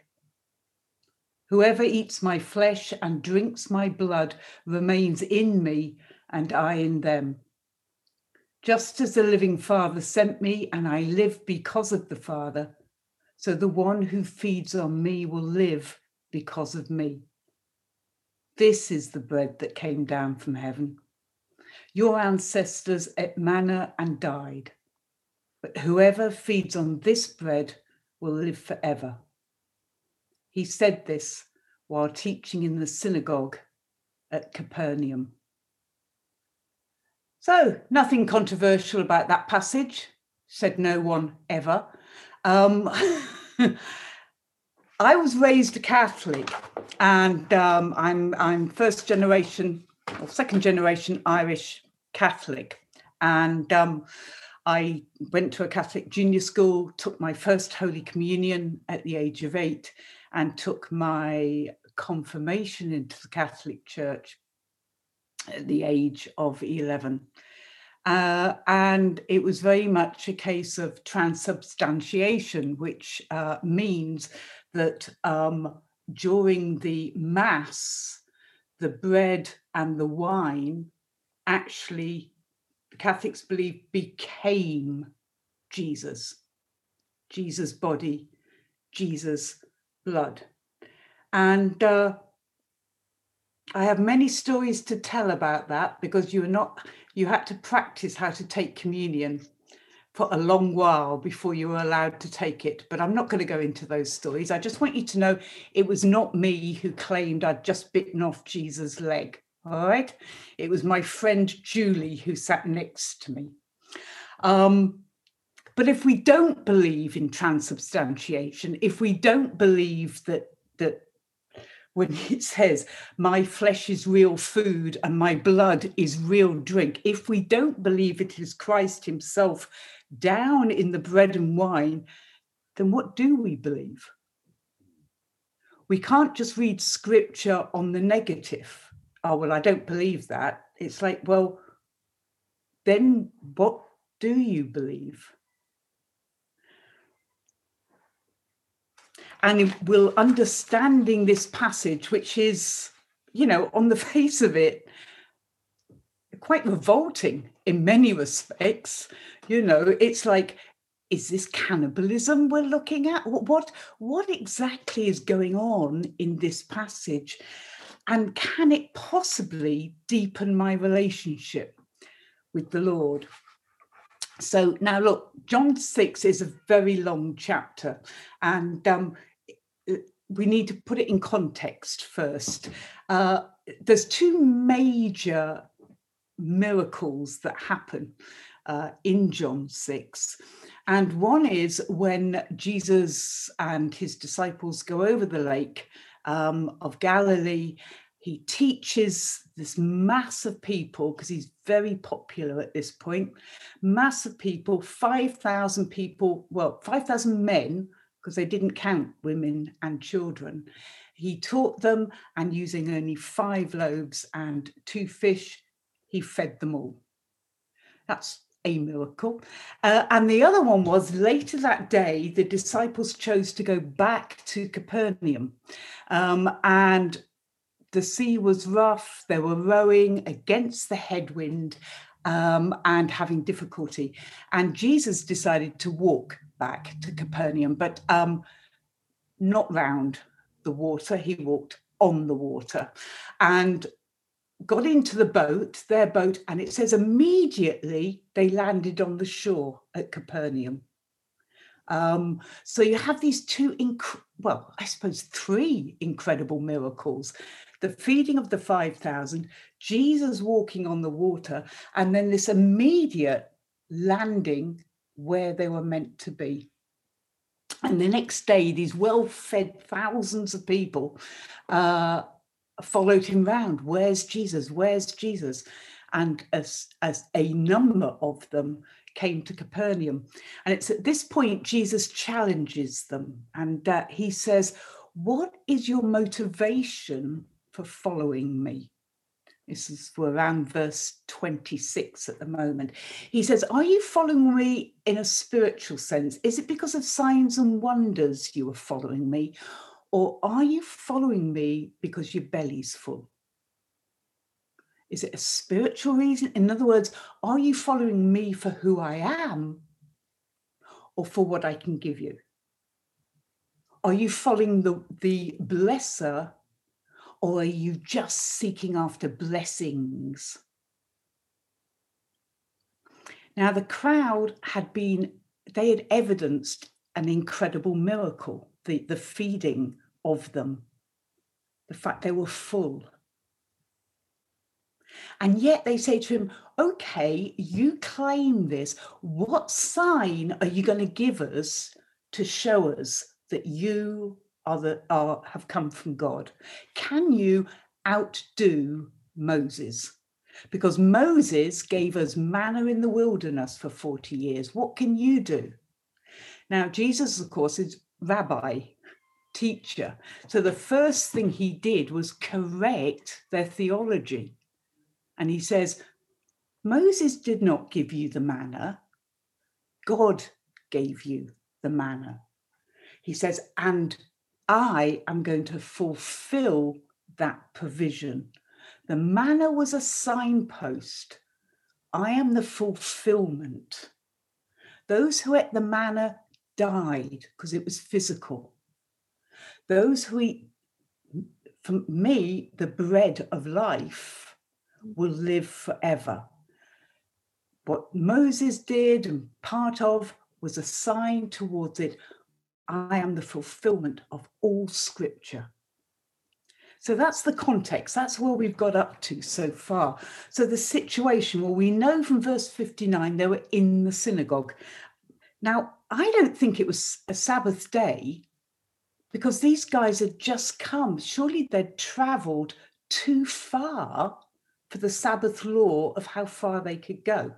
Whoever eats my flesh and drinks my blood remains in me, and I in them. Just as the living Father sent me, and I live because of the Father, so the one who feeds on me will live because of me. This is the bread that came down from heaven. Your ancestors ate manna and died, but whoever feeds on this bread will live forever. He said this while teaching in the synagogue at Capernaum. So, nothing controversial about that passage, said no one ever. Um, I was raised a Catholic, and um, I'm I'm first generation or second generation Irish Catholic, and um, I went to a Catholic junior school, took my first Holy Communion at the age of eight, and took my confirmation into the Catholic Church at the age of eleven. Uh, and it was very much a case of transubstantiation, which uh, means that um, during the Mass, the bread and the wine actually, Catholics believe, became Jesus, Jesus' body, Jesus' blood. And uh, I have many stories to tell about that because you were not, you had to practice how to take communion for a long while before you were allowed to take it. But I'm not going to go into those stories. I just want you to know it was not me who claimed I'd just bitten off Jesus' leg. All right. It was my friend Julie who sat next to me. Um, but if we don't believe in transubstantiation, if we don't believe that that when it says my flesh is real food and my blood is real drink, if we don't believe it is Christ Himself down in the bread and wine, then what do we believe? We can't just read scripture on the negative. Oh, well, I don't believe that. It's like, well, then what do you believe? And will understanding this passage, which is, you know, on the face of it, quite revolting in many respects. You know, it's like is this cannibalism we're looking at? What, what, exactly is going on in this passage? And can it possibly deepen my relationship with the Lord? So now, look, John 6 is a very long chapter, and um, we need to put it in context first. Uh, there's two major miracles that happen uh, in John 6. And one is when Jesus and his disciples go over the lake um, of Galilee. He teaches this mass of people because he's very popular at this point. Mass of people, 5,000 people, well, 5,000 men, because they didn't count women and children. He taught them, and using only five loaves and two fish, he fed them all. That's a miracle. Uh, and the other one was later that day, the disciples chose to go back to Capernaum. Um, and the sea was rough, they were rowing against the headwind um, and having difficulty. And Jesus decided to walk back to Capernaum, but um, not round the water, he walked on the water. And got into the boat, their boat, and it says immediately they landed on the shore at Capernaum. Um, so you have these two, inc- well, I suppose three incredible miracles the feeding of the 5,000, Jesus walking on the water, and then this immediate landing where they were meant to be. And the next day, these well fed thousands of people uh, followed him round. Where's Jesus? Where's Jesus? And as, as a number of them came to Capernaum. And it's at this point Jesus challenges them and uh, he says, What is your motivation for following me? This is around verse 26 at the moment. He says, Are you following me in a spiritual sense? Is it because of signs and wonders you are following me? Or are you following me because your belly's full? Is it a spiritual reason? In other words, are you following me for who I am or for what I can give you? Are you following the, the blesser or are you just seeking after blessings? Now, the crowd had been, they had evidenced an incredible miracle the, the feeding of them, the fact they were full. And yet they say to him, Okay, you claim this. What sign are you going to give us to show us that you are the, are, have come from God? Can you outdo Moses? Because Moses gave us manna in the wilderness for 40 years. What can you do? Now, Jesus, of course, is rabbi, teacher. So the first thing he did was correct their theology. And he says, Moses did not give you the manna, God gave you the manna. He says, and I am going to fulfill that provision. The manna was a signpost. I am the fulfillment. Those who ate the manna died because it was physical. Those who eat, for me, the bread of life will live forever. What Moses did and part of was a sign towards it. I am the fulfillment of all scripture. So that's the context. That's where we've got up to so far. So the situation, well, we know from verse 59 they were in the synagogue. Now, I don't think it was a Sabbath day because these guys had just come. Surely they'd traveled too far for the Sabbath law of how far they could go.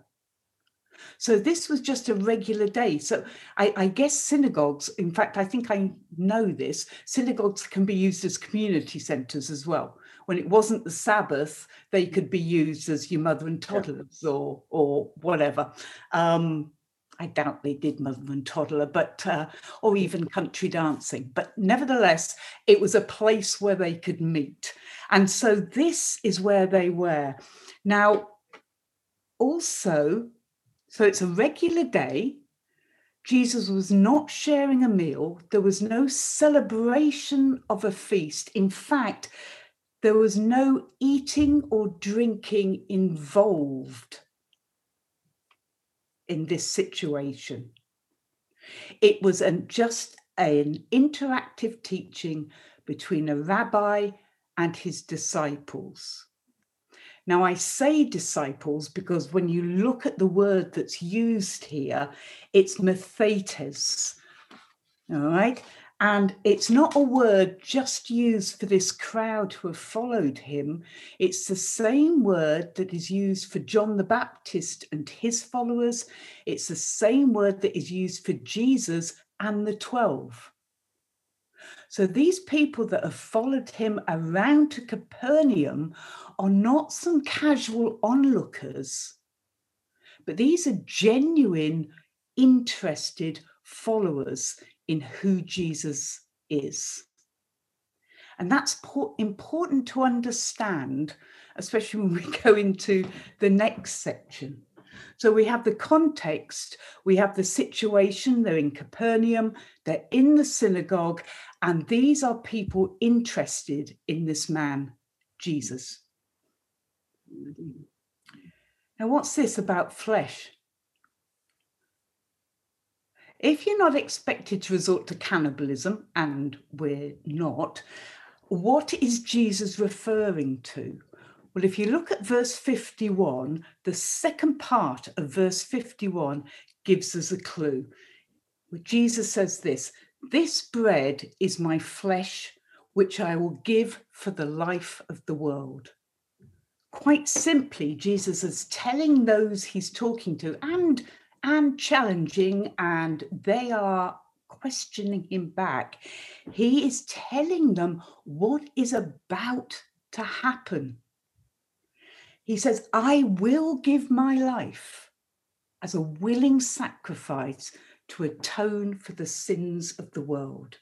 So this was just a regular day. So I, I, guess synagogues, in fact, I think I know this, synagogues can be used as community centres as well. When it wasn't the Sabbath, they could be used as your mother and toddlers yeah. or or whatever. Um, I doubt they did mother and toddler, but uh, or even country dancing. But nevertheless, it was a place where they could meet, and so this is where they were. Now, also, so it's a regular day. Jesus was not sharing a meal, there was no celebration of a feast. In fact, there was no eating or drinking involved in this situation. It was an, just an interactive teaching between a rabbi and his disciples. Now, I say disciples because when you look at the word that's used here, it's mathetes. All right. And it's not a word just used for this crowd who have followed him. It's the same word that is used for John the Baptist and his followers. It's the same word that is used for Jesus and the 12. So these people that have followed him around to Capernaum are not some casual onlookers, but these are genuine, interested followers in who Jesus is. And that's important to understand, especially when we go into the next section. So we have the context, we have the situation, they're in Capernaum, they're in the synagogue, and these are people interested in this man, Jesus. Now, what's this about flesh? If you're not expected to resort to cannibalism, and we're not, what is Jesus referring to? Well, if you look at verse 51, the second part of verse 51 gives us a clue. Jesus says this This bread is my flesh, which I will give for the life of the world. Quite simply, Jesus is telling those he's talking to and and challenging, and they are questioning him back. He is telling them what is about to happen. He says, I will give my life as a willing sacrifice to atone for the sins of the world,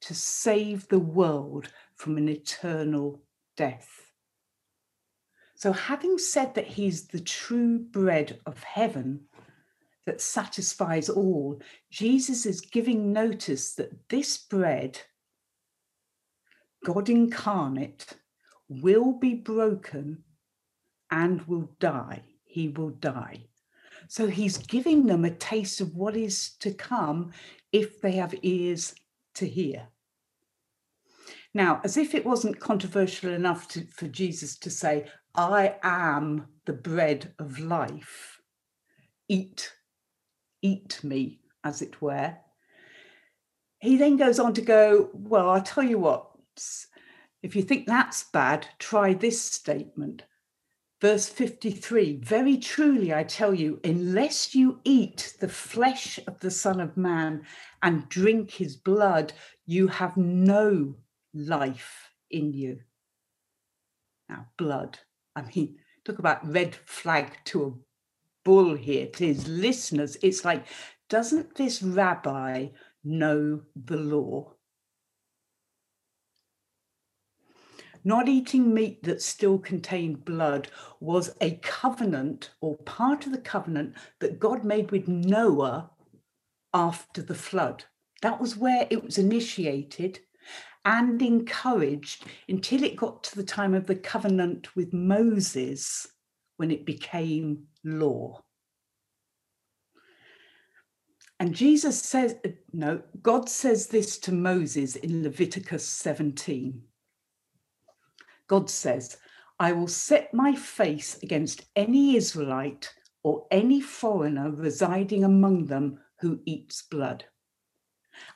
to save the world from an eternal death. So, having said that he's the true bread of heaven, that satisfies all, Jesus is giving notice that this bread, God incarnate, will be broken and will die. He will die. So he's giving them a taste of what is to come if they have ears to hear. Now, as if it wasn't controversial enough to, for Jesus to say, I am the bread of life, eat eat me, as it were. He then goes on to go, Well, I'll tell you what, if you think that's bad, try this statement. Verse 53 Very truly, I tell you, unless you eat the flesh of the Son of Man and drink his blood, you have no life in you. Now, blood. I mean, talk about red flag to a bull here to his listeners. It's like, doesn't this rabbi know the law? Not eating meat that still contained blood was a covenant or part of the covenant that God made with Noah after the flood. That was where it was initiated and encouraged until it got to the time of the covenant with Moses when it became law. And Jesus says, no, God says this to Moses in Leviticus 17. God says, I will set my face against any Israelite or any foreigner residing among them who eats blood,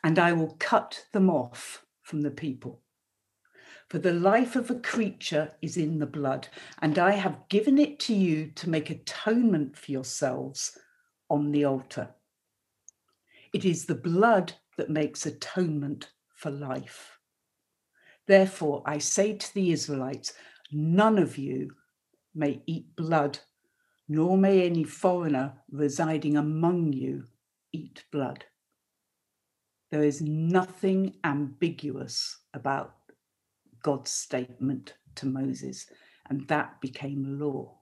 and I will cut them off from the people. For the life of a creature is in the blood, and I have given it to you to make atonement for yourselves on the altar. It is the blood that makes atonement for life. Therefore, I say to the Israelites, none of you may eat blood, nor may any foreigner residing among you eat blood. There is nothing ambiguous about God's statement to Moses, and that became law.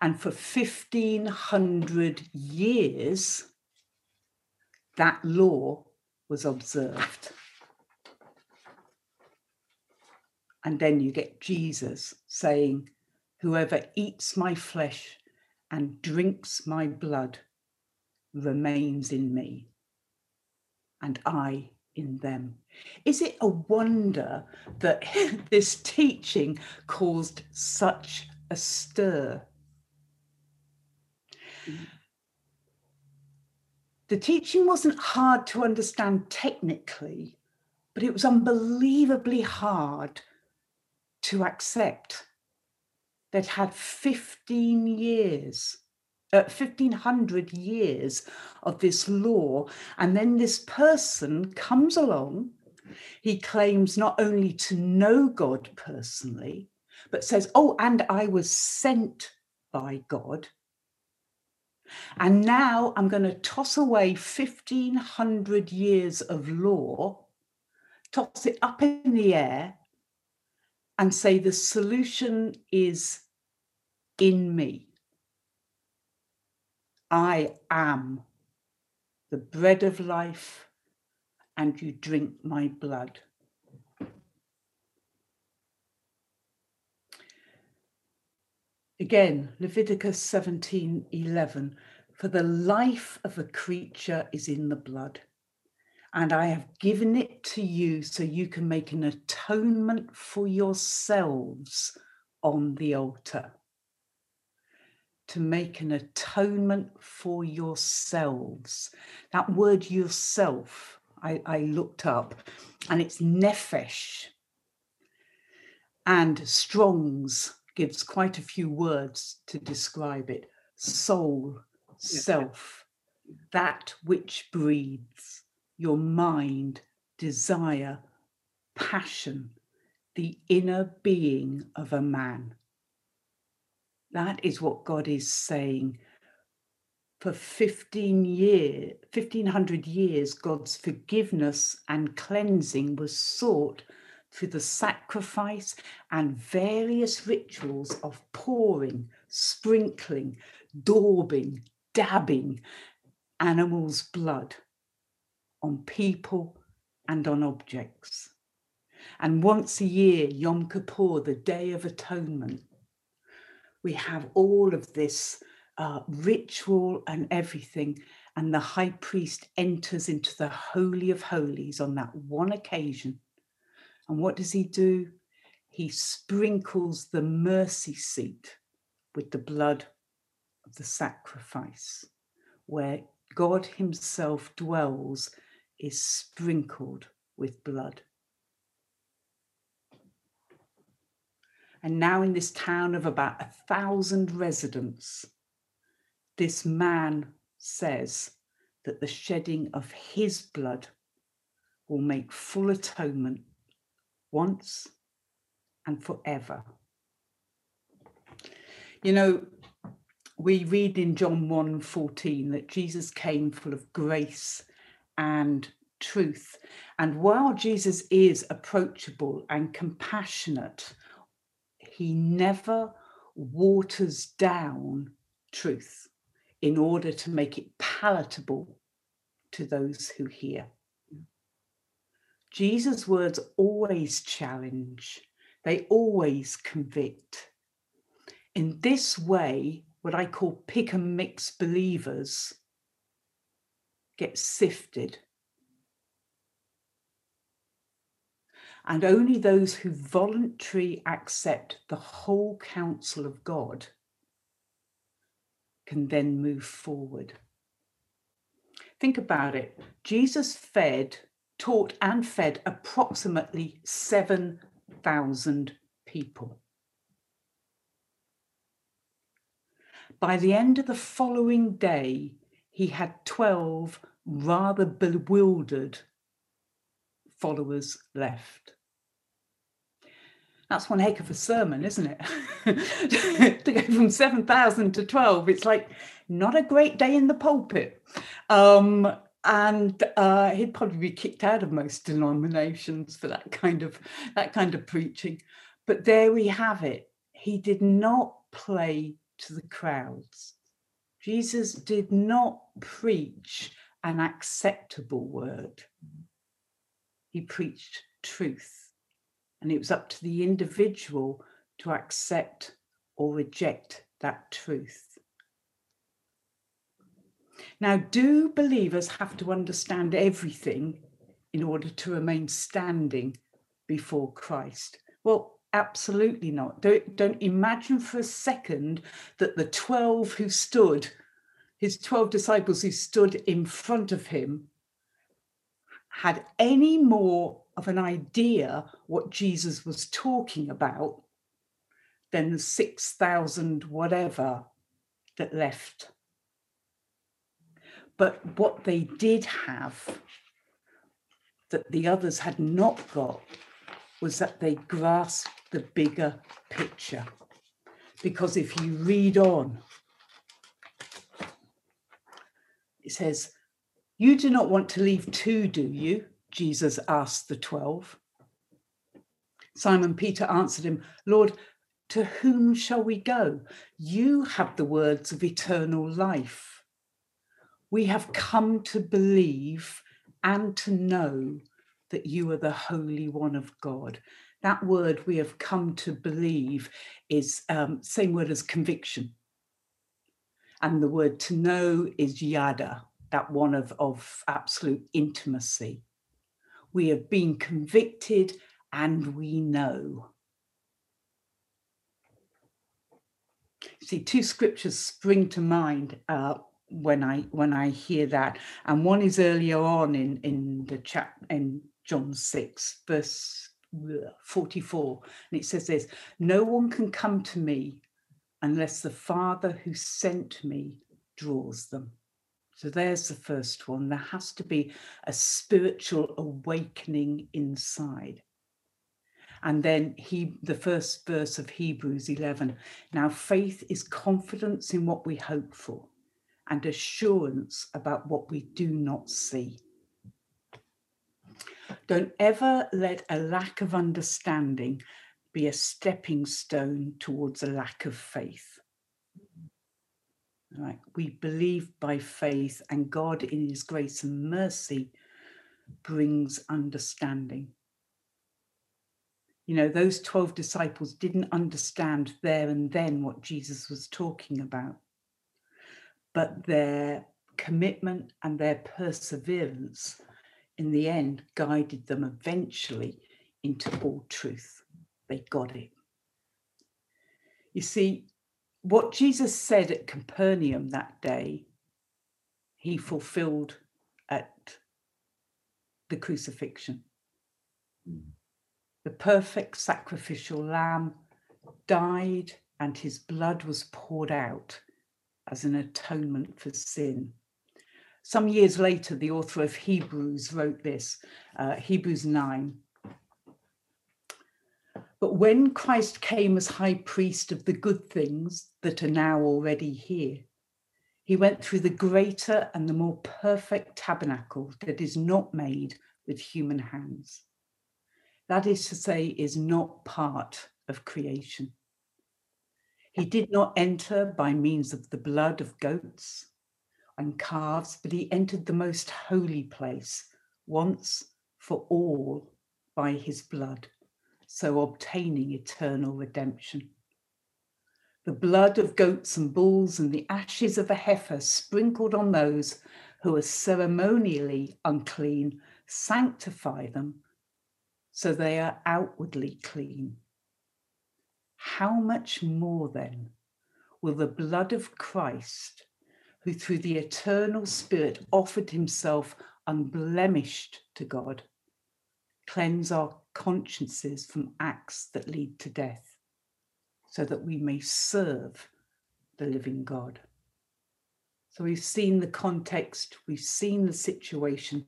And for 1500 years, that law was observed. And then you get Jesus saying, Whoever eats my flesh and drinks my blood remains in me, and I in them. Is it a wonder that this teaching caused such a stir? The teaching wasn't hard to understand technically, but it was unbelievably hard to accept. They'd had 15 years, uh, 1500 years of this law. And then this person comes along. He claims not only to know God personally, but says, Oh, and I was sent by God. And now I'm going to toss away 1500 years of law, toss it up in the air, and say the solution is in me. I am the bread of life, and you drink my blood. Again, Leviticus 17 11. For the life of a creature is in the blood, and I have given it to you so you can make an atonement for yourselves on the altar. To make an atonement for yourselves. That word yourself, I, I looked up, and it's nephesh. And Strong's gives quite a few words to describe it soul, self, that which breathes, your mind, desire, passion, the inner being of a man. That is what God is saying. For 15 years, 1500 years, God's forgiveness and cleansing was sought through the sacrifice and various rituals of pouring, sprinkling, daubing, dabbing animals' blood on people and on objects. And once a year, Yom Kippur, the Day of Atonement, we have all of this uh, ritual and everything. And the high priest enters into the Holy of Holies on that one occasion and what does he do? He sprinkles the mercy seat with the blood of the sacrifice, where God Himself dwells, is sprinkled with blood. And now, in this town of about a thousand residents, this man says that the shedding of his blood will make full atonement once and forever. You know, we read in John 1 14 that Jesus came full of grace and truth. And while Jesus is approachable and compassionate, he never waters down truth in order to make it palatable to those who hear. Jesus' words always challenge, they always convict. In this way, what I call pick and mix believers get sifted. And only those who voluntarily accept the whole counsel of God can then move forward. Think about it. Jesus fed taught and fed approximately 7,000 people. By the end of the following day, he had 12 rather bewildered followers left. That's one heck of a sermon, isn't it? to go from 7,000 to 12, it's like not a great day in the pulpit. Um, and uh, he'd probably be kicked out of most denominations for that kind of that kind of preaching. But there we have it. He did not play to the crowds. Jesus did not preach an acceptable word. He preached truth. And it was up to the individual to accept or reject that truth. Now, do believers have to understand everything in order to remain standing before Christ? Well, absolutely not. Don't, don't imagine for a second that the 12 who stood, his 12 disciples who stood in front of him, had any more of an idea what Jesus was talking about than the 6,000 whatever that left. But what they did have that the others had not got was that they grasped the bigger picture. Because if you read on, it says, You do not want to leave too, do you? Jesus asked the twelve. Simon Peter answered him, Lord, to whom shall we go? You have the words of eternal life. We have come to believe and to know that you are the Holy One of God. That word we have come to believe is um, same word as conviction. And the word to know is yada, that one of, of absolute intimacy. We have been convicted and we know. See, two scriptures spring to mind uh, when I when I hear that, and one is earlier on in in the chat in John six verse uh, forty four, and it says this: "No one can come to me unless the Father who sent me draws them." So there's the first one. There has to be a spiritual awakening inside. And then he, the first verse of Hebrews 11. Now, faith is confidence in what we hope for and assurance about what we do not see. Don't ever let a lack of understanding be a stepping stone towards a lack of faith. Right? We believe by faith, and God, in His grace and mercy, brings understanding. You know, those 12 disciples didn't understand there and then what Jesus was talking about, but their commitment and their perseverance in the end guided them eventually into all truth. They got it. You see, what Jesus said at Capernaum that day, he fulfilled at the crucifixion. The perfect sacrificial lamb died and his blood was poured out as an atonement for sin. Some years later, the author of Hebrews wrote this, uh, Hebrews 9, but when Christ came as high priest of the good things that are now already here, he went through the greater and the more perfect tabernacle that is not made with human hands. That is to say, is not part of creation. He did not enter by means of the blood of goats and calves, but he entered the most holy place once for all by his blood so obtaining eternal redemption. The blood of goats and bulls and the ashes of a heifer sprinkled on those who are ceremonially unclean sanctify them so they are outwardly clean. How much more then will the blood of Christ, who through the eternal Spirit offered himself unblemished to God, cleanse our consciences from acts that lead to death, so that we may serve the living God. So we've seen the context, we've seen the situation,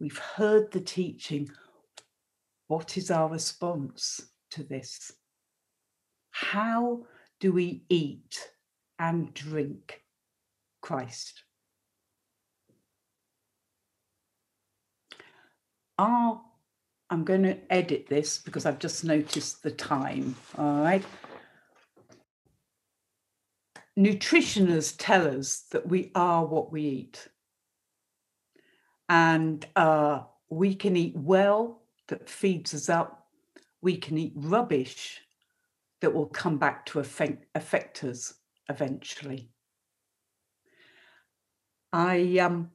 we've heard the teaching. What is our response to this? How do we eat and drink Christ? Our I'm going to edit this because I've just noticed the time. All right. Nutritionists tell us that we are what we eat. And uh, we can eat well that feeds us up. We can eat rubbish that will come back to affect, affect us eventually. I um,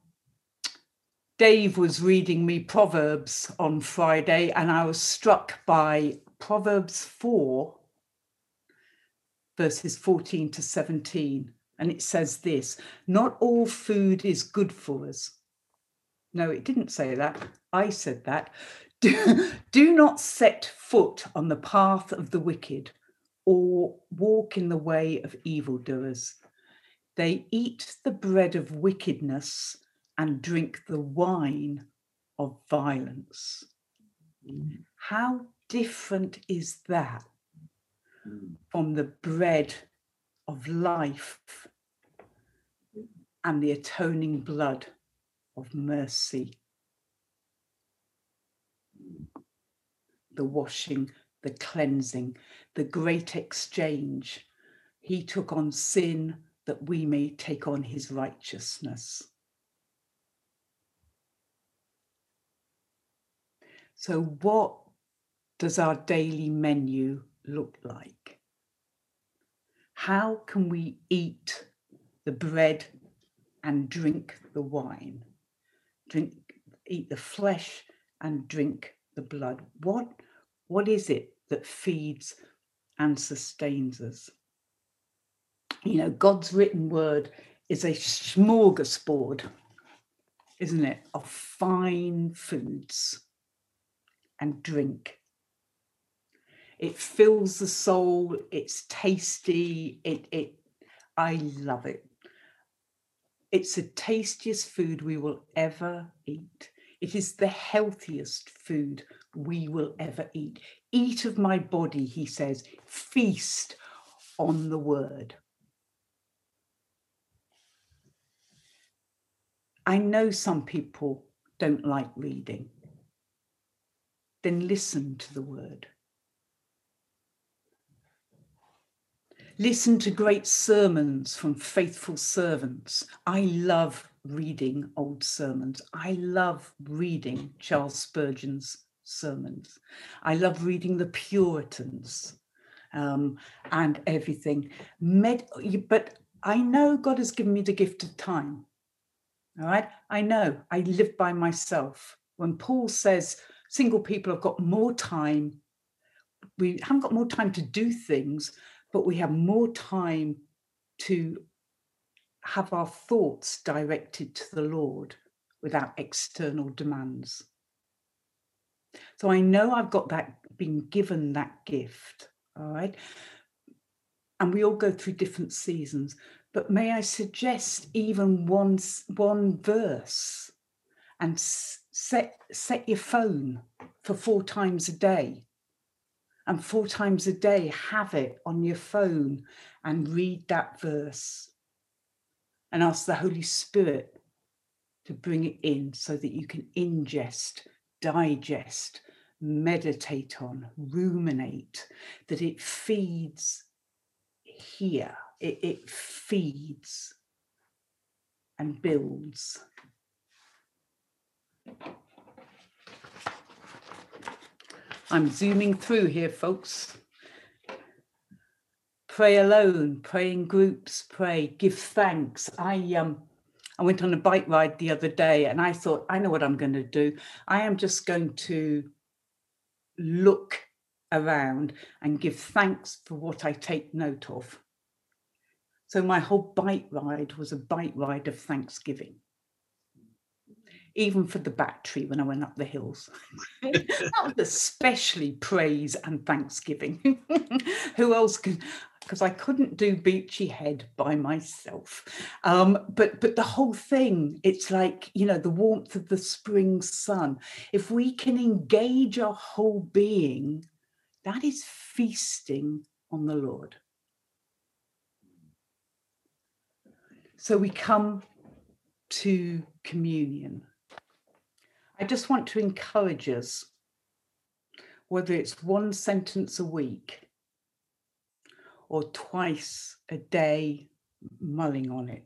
Dave was reading me Proverbs on Friday, and I was struck by Proverbs 4, verses 14 to 17. And it says this Not all food is good for us. No, it didn't say that. I said that. Do, do not set foot on the path of the wicked or walk in the way of evildoers. They eat the bread of wickedness and drink the wine of violence. How different is that from the bread of life and the atoning blood of mercy? The washing, the cleansing, the great exchange. He took on sin that we may take on his righteousness. So, what does our daily menu look like? How can we eat the bread and drink the wine? Drink, eat the flesh and drink the blood. What, what is it that feeds and sustains us? You know, God's written word is a smorgasbord, isn't it, of fine foods and drink. It fills the soul, it's tasty, it, it I love it. It's the tastiest food we will ever eat. It is the healthiest food we will ever eat. Eat of my body, he says, feast on the word. I know some people don't like reading. Then listen to the word. Listen to great sermons from faithful servants. I love reading old sermons. I love reading Charles Spurgeon's sermons. I love reading the Puritans um, and everything. Med- but I know God has given me the gift of time. All right. I know I live by myself. When Paul says single people have got more time, we haven't got more time to do things, but we have more time to have our thoughts directed to the Lord without external demands. So I know I've got that, been given that gift. All right. And we all go through different seasons. But may I suggest even one, one verse and set, set your phone for four times a day. And four times a day, have it on your phone and read that verse and ask the Holy Spirit to bring it in so that you can ingest, digest, meditate on, ruminate, that it feeds here it, it feeds and builds. I'm zooming through here, folks. Pray alone, pray in groups, pray, give thanks. I um I went on a bike ride the other day and I thought, I know what I'm going to do. I am just going to look around and give thanks for what I take note of. So my whole bike ride was a bike ride of Thanksgiving. Even for the battery when I went up the hills. that was especially praise and Thanksgiving. Who else can because I couldn't do Beachy Head by myself. Um, but but the whole thing, it's like, you know, the warmth of the spring sun. If we can engage our whole being, that is feasting on the Lord. So we come to communion. I just want to encourage us, whether it's one sentence a week or twice a day, mulling on it.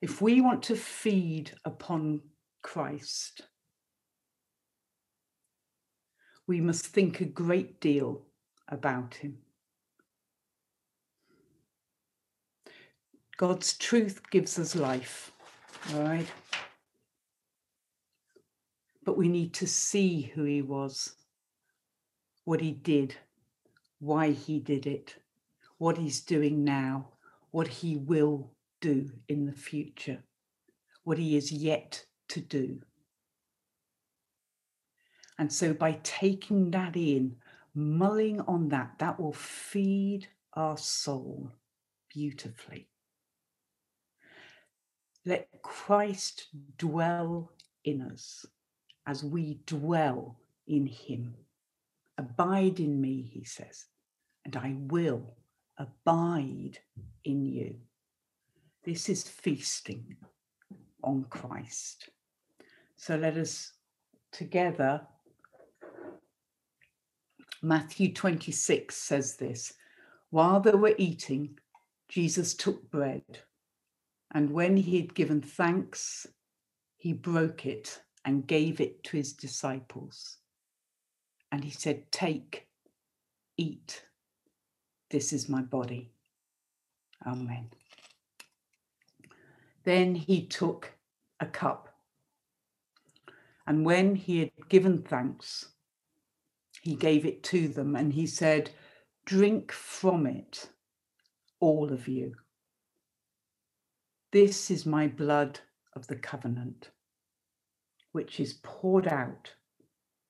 If we want to feed upon Christ, we must think a great deal about him. God's truth gives us life, all right? But we need to see who he was, what he did, why he did it, what he's doing now, what he will do in the future, what he is yet to do. And so by taking that in, mulling on that, that will feed our soul beautifully. Let Christ dwell in us as we dwell in him. Abide in me, he says, and I will abide in you. This is feasting on Christ. So let us together. Matthew 26 says this While they were eating, Jesus took bread and when he had given thanks, he broke it and gave it to his disciples. And he said, Take, eat. This is my body. Amen. Then he took a cup. And when he had given thanks, he gave it to them and he said, Drink from it, all of you. This is my blood of the covenant, which is poured out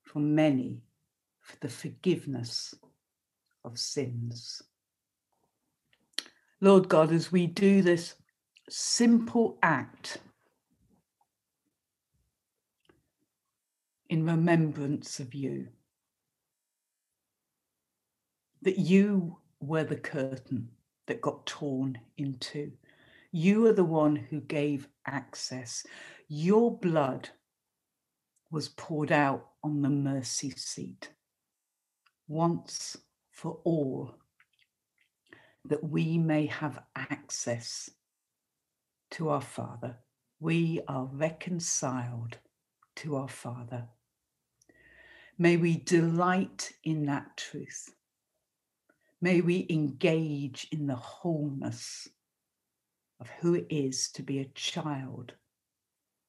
for many for the forgiveness of sins. Lord God, as we do this simple act in remembrance of you, that you were the curtain that got torn in two you are the one who gave access. Your blood was poured out on the mercy seat once for all, that we may have access to our Father. We are reconciled to our Father. May we delight in that truth. May we engage in the wholeness of who it is to be a child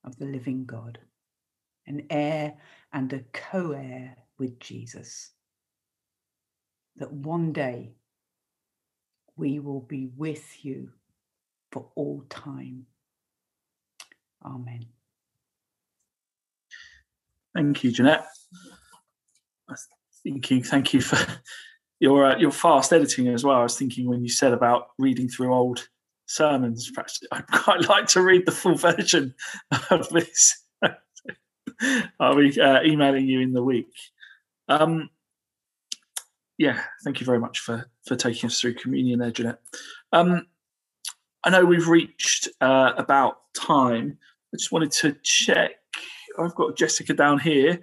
of the living God, an heir and a co heir with Jesus. That one day we will be with you for all time. Amen. Thank you, Jeanette. I was thinking, thank you for your uh, your fast editing as well. I was thinking when you said about reading through old sermons. Perhaps I'd quite like to read the full version of this. I'll be uh, emailing you in the week. Um, yeah, thank you very much for for taking us through communion there, Jeanette. Um, I know we've reached uh, about time. I just wanted to check. I've got Jessica down here.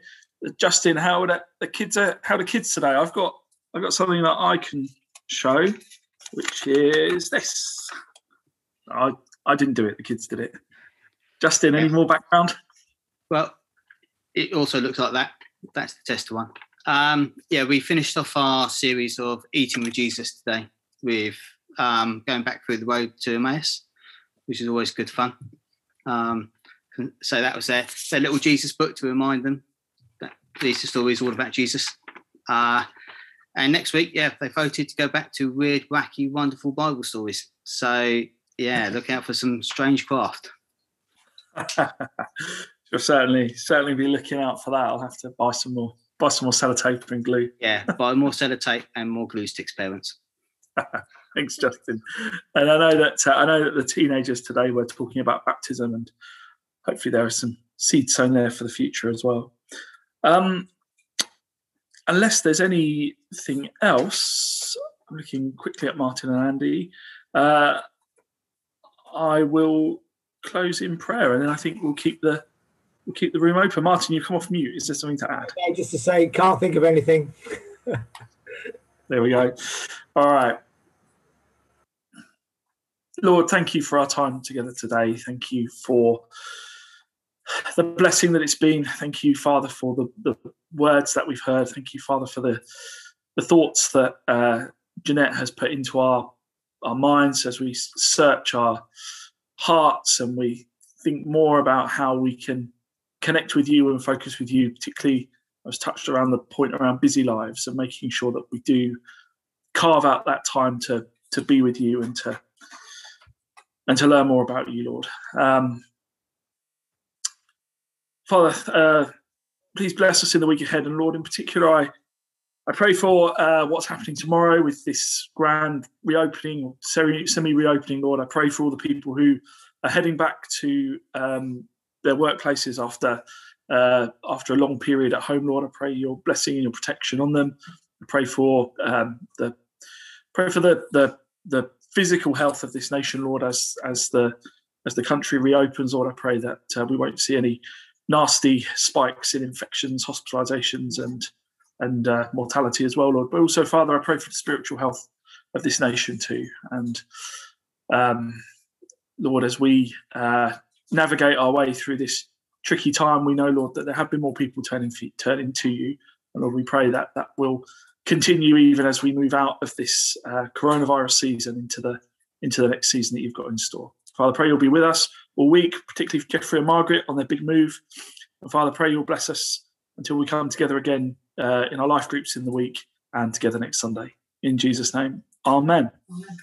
Justin, how are the kids? Are, how are the kids today? I've got I've got something that I can show, which is this. I I didn't do it. The kids did it. Justin, any more background? Well, it also looks like that. That's the tester one. Um, yeah, we finished off our series of eating with Jesus today with um, going back through the road to Emmaus, which is always good fun. Um, so that was their, their little Jesus book to remind them that these stories all about Jesus. Uh, and next week, yeah, they voted to go back to weird, wacky, wonderful Bible stories. So yeah, look out for some strange craft. You'll certainly certainly be looking out for that. I'll have to buy some more buy some more sellotape and glue. Yeah, buy more sellotape and more glue sticks, parents. Thanks, Justin. And I know that uh, I know that the teenagers today were talking about baptism, and hopefully there are some seeds sown there for the future as well. Um, unless there's anything else, I'm looking quickly at Martin and Andy. Uh, I will close in prayer, and then I think we'll keep the we'll keep the room open. Martin, you come off mute. Is there something to add? Yeah, just to say, can't think of anything. there we go. All right. Lord, thank you for our time together today. Thank you for the blessing that it's been. Thank you, Father, for the, the words that we've heard. Thank you, Father, for the the thoughts that uh, Jeanette has put into our our minds as we search our hearts and we think more about how we can connect with you and focus with you. Particularly, I was touched around the point around busy lives and making sure that we do carve out that time to to be with you and to and to learn more about you, Lord. Um, Father, uh, please bless us in the week ahead, and Lord, in particular, I I pray for uh, what's happening tomorrow with this grand reopening, semi reopening, Lord. I pray for all the people who are heading back to um, their workplaces after uh, after a long period at home, Lord. I pray your blessing and your protection on them. I pray for um, the pray for the, the the physical health of this nation, Lord, as as the as the country reopens, Lord. I pray that uh, we won't see any nasty spikes in infections, hospitalizations, and and uh, mortality as well, Lord. But also, Father, I pray for the spiritual health of this nation too. And um, Lord, as we uh, navigate our way through this tricky time, we know, Lord, that there have been more people turning turning to you. And Lord, we pray that that will continue even as we move out of this uh, coronavirus season into the into the next season that you've got in store. Father, pray you'll be with us all week, particularly Jeffrey and Margaret on their big move. And Father, pray you'll bless us until we come together again uh, in our life groups in the week and together next Sunday. In Jesus' name, Amen. Amen.